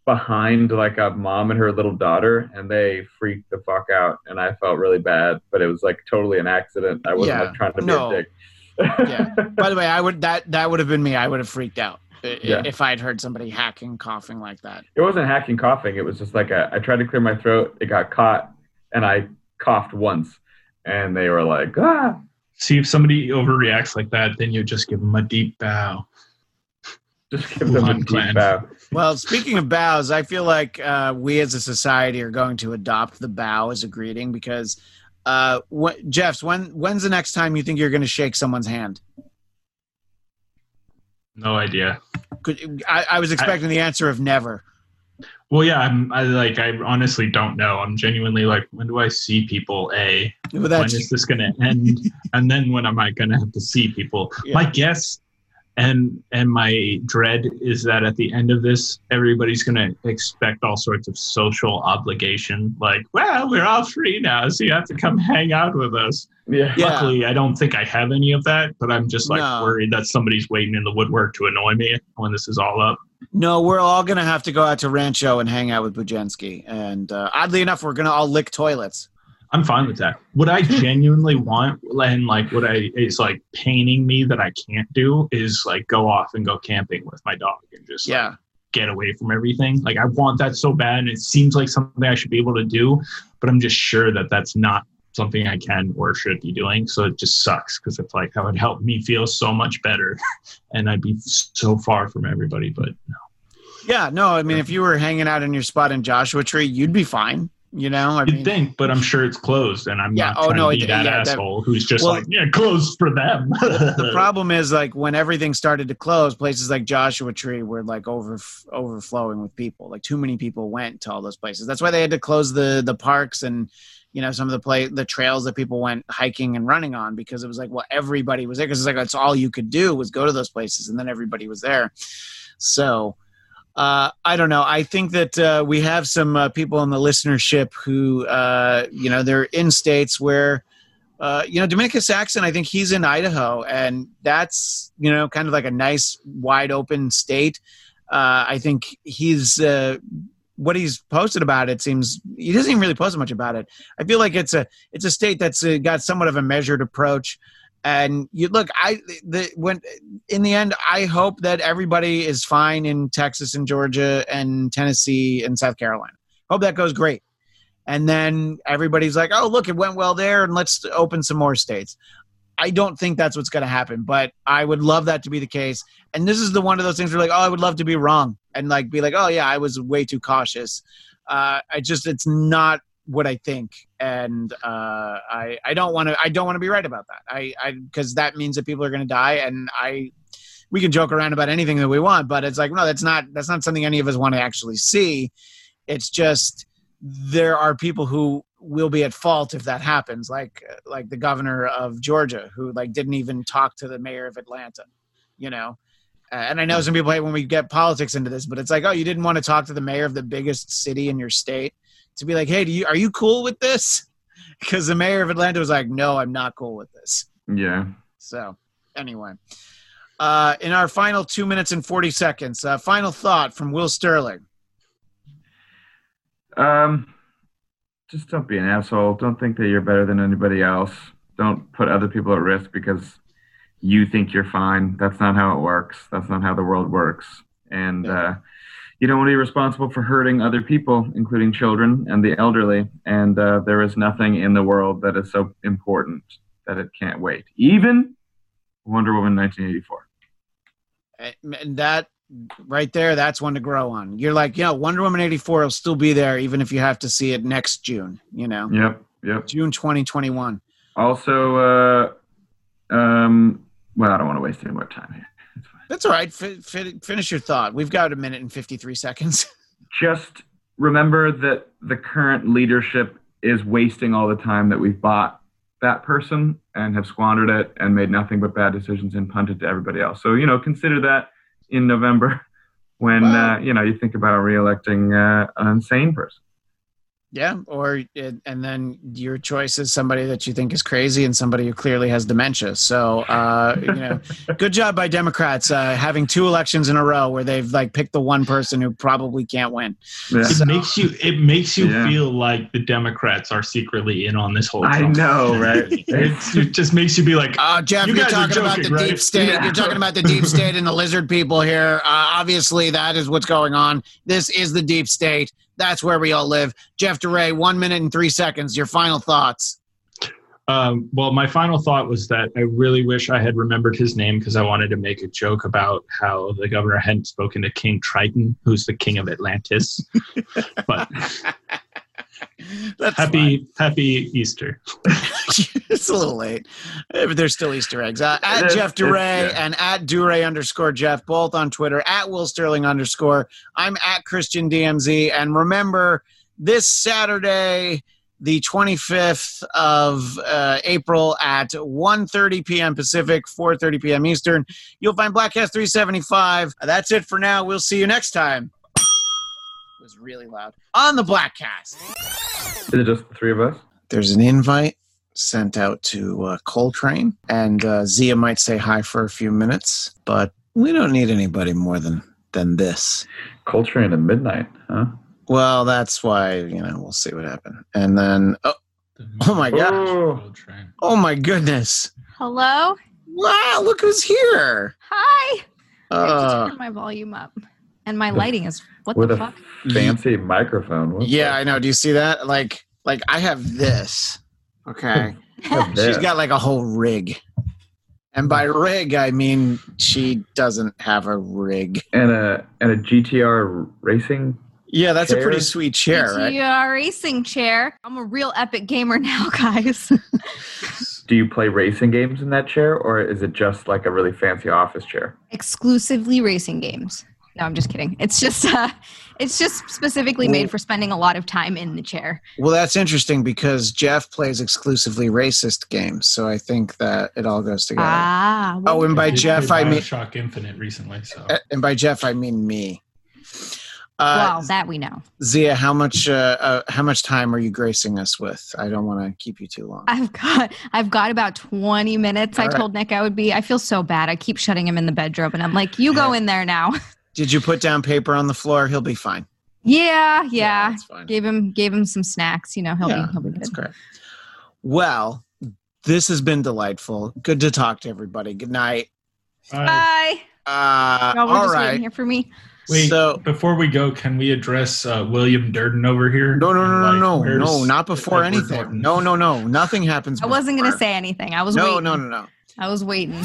behind like a mom and her little daughter and they freaked the fuck out and I felt really bad, but it was like totally an accident. I wasn't Yeah, like trying to be no. a dick. Yeah. By the way, I would that that would have been me. I would have freaked out Yeah. if I'd heard somebody hacking, coughing like that. it wasn't hacking coughing. It was just like a, I tried to clear my throat. It got caught and I coughed once and they were like, ah, See if somebody overreacts like that, then you just give them a deep bow. Just give them a Wuhan deep clan. bow. Well, speaking of bows, I feel like uh, we as a society are going to adopt the bow as a greeting because, uh, what, Jeffs, when when's the next time you think you're going to shake someone's hand? No idea. Could, I, I was expecting the answer of never. Well, yeah, I'm. I like. I honestly don't know. I'm genuinely like, when do I see people? A. But when that's is this going to end? and then when am I going to have to see people? Yeah. My guess and and my dread is that at the end of this, everybody's going to expect all sorts of social obligation. Like, well, we're all free now, so you have to come hang out with us. Yeah. Yeah. Luckily, I don't think I have any of that, but I'm just like No. worried that somebody's waiting in the woodwork to annoy me when this is all up. no. We're all going to have to go out to Rancho and hang out with Bujensky, and uh, oddly enough, we're going to all lick toilets. I'm fine with that. What I hmm. genuinely want, and like what I is like paining me that I can't do, is like go off and go camping with my dog and just like, Yeah, get away from everything. Like I want that so bad, and it seems like something I should be able to do, but I'm just sure that that's not something I can or should be doing. So it just sucks because it's like that would help me feel so much better, and I'd be so far from everybody. But no. yeah. No, I mean, if you were hanging out in your spot in Joshua Tree, you'd be fine. You know, I You'd mean, think, but I'm sure it's closed, and I'm Yeah, not oh, trying no, to be it- that yeah, that- asshole who's just Well- like, yeah, closed for them. the problem is like when everything started to close, places like Joshua Tree were like over overflowing with people. Like too many people went to all those places. That's why they had to close the the parks and you know some of the play the trails that people went hiking and running on because it was like well everybody was there because it's like that's all you could do was go to those places and then everybody was there. So uh, I don't know. I think that uh, we have some uh, people in the listenership who, uh, you know, they're in states where, uh, you know, Dominicus Saxon, I think he's in Idaho, and that's, you know, kind of like a nice, wide open state. Uh, I think he's, what he's posted about it seems he doesn't even really post much about it. I feel like it's a it's a state that's got somewhat of a measured approach. And you look, I the when in the end, I hope that everybody is fine in Texas and Georgia and Tennessee and South Carolina. Hope that goes great. And then everybody's like, oh, look, it went well there, and let's open some more states. I don't think that's what's going to happen, but I would love that to be the case. And this is the one of those things where, like, oh, I would love to be wrong and like be like, oh yeah, I was way too cautious. Uh, I just, it's not what I think, and uh, I I don't want to I don't want to be right about that. I I because that means that people are going to die, and I we can joke around about anything that we want, but it's like no, that's not that's not something any of us want to actually see. It's just there are people who will be at fault if that happens, like like the governor of Georgia, who like didn't even talk to the mayor of Atlanta, you know. And I know some people hate when we get politics into this, but it's like, oh, you didn't want to talk to the mayor of the biggest city in your state to be like, hey, do you are you cool with this? Because the mayor of Atlanta was like, no, I'm not cool with this. Yeah. So anyway, uh, in our final two minutes and forty seconds, uh, final thought from Will Starling. Um, just don't be an asshole. Don't think that you're better than anybody else. Don't put other people at risk because you think you're fine. That's not how it works. That's not how the world works. And uh, you don't want to be responsible for hurting other people, including children and the elderly. And uh, there is nothing in the world that is so important that it can't wait. Even Wonder Woman 1984. And that right there, that's one to grow on. You're like, you know, Wonder Woman 84 will still be there, even if you have to see it next June, you know, Yep. Yep. June 2021. Also, uh, um, well, I don't want to waste any more time here. That's all right. Fi fi finish your thought. We've got a minute and 53 seconds. just remember that the current leadership is wasting all the time that we've bought that person and have squandered it and made nothing but bad decisions and punted to everybody else. So, you know, consider that in November when, Well- uh, you know, you think about reelecting uh, an insane person. Yeah, or it, and then your choice is somebody that you think is crazy and somebody who clearly has dementia. So, uh, you know, good job by Democrats uh, having two elections in a row where they've like picked the one person who probably can't win. Yeah. it makes you it makes you Yeah. feel like the Democrats are secretly in on this whole. Thing. I know, right? It's, it just makes you be like, Uh, Jeff, You you are guys are talking about the right? deep state. Yeah. You're talking about the deep state and the lizard people here. Uh, obviously, that is what's going on. This is the deep state. That's where we all live. Jeff DeRay, one minute and three seconds. Your final thoughts. Um, well, my final thought was that I really wish I had remembered his name because I wanted to make a joke about how the governor hadn't spoken to King Triton, who's the king of Atlantis. but Happy Happy Easter. it's a little late. Uh, But there's still Easter eggs. Uh, at It's- Jeff DeRay yeah. and at DuRay underscore Jeff, both on Twitter, at Will Starling underscore. I'm at Christian DMZ. And remember, this Saturday, the 25th of uh, April at 1.30 p.m. Pacific, 4.30 p.m. Eastern, you'll find Blattcast 375. That's it for now. We'll see you next time. It was really loud. On the Blattcast. Is it just the three of us? there's an invite sent out to uh, Coltrane, and uh, Xia might say hi for a few minutes, but we don't need anybody more than than this. Coltrane at midnight, huh? Well, that's why you know we'll see what happens. And then, oh, oh my god, Oh. oh my goodness, Hello? wow, look who's here. Hi. I have to Uh, turn my volume up. And my lighting is what With the a fuck? fancy microphone. What's yeah, that? I know. Do you see that? Like, like I have this. Okay. What's She's that? got like a whole rig. And by rig, I mean she doesn't have a rig. and a and a GTR racing Yeah, that's a pretty sweet chair, right? GTR racing chair. I'm a real epic gamer now, guys. Do you play racing games in that chair, or is it just like a really fancy office chair? Exclusively racing games. No, I'm just kidding. It's just uh it's just specifically made for spending a lot of time in the chair. Well, that's interesting because Jeff plays exclusively racist games, so I think that it all goes together. Ah. oh, and by did Jeff, play I mean, Shock Infinite recently, so and by Jeff, I mean me. Uh, well, that we know. Xia, how much uh, uh, how much time are you gracing us with? I don't want to keep you too long. I've got I've got about 20 minutes. I All right. told Nick I would be. I feel so bad. I keep shutting him in the bedroom and I'm like, "You go in there now." Did you put down paper on the floor? He'll be fine. yeah, yeah. that's fine. Gave him gave him some snacks, you know, he'll Yeah, be he'll be That's good. Well, this has been delightful. Good to talk to everybody. Good night. Uh, Bye. Uh, Y'all were all just waiting here for me. wait. So before we go, can we address uh, William Durden over here? no, no, no, And, no, no, no, not before Edward anything. Norton? No, no, no, nothing happens. I wasn't going to say anything. I was No, waiting. no, no, no. I was waiting.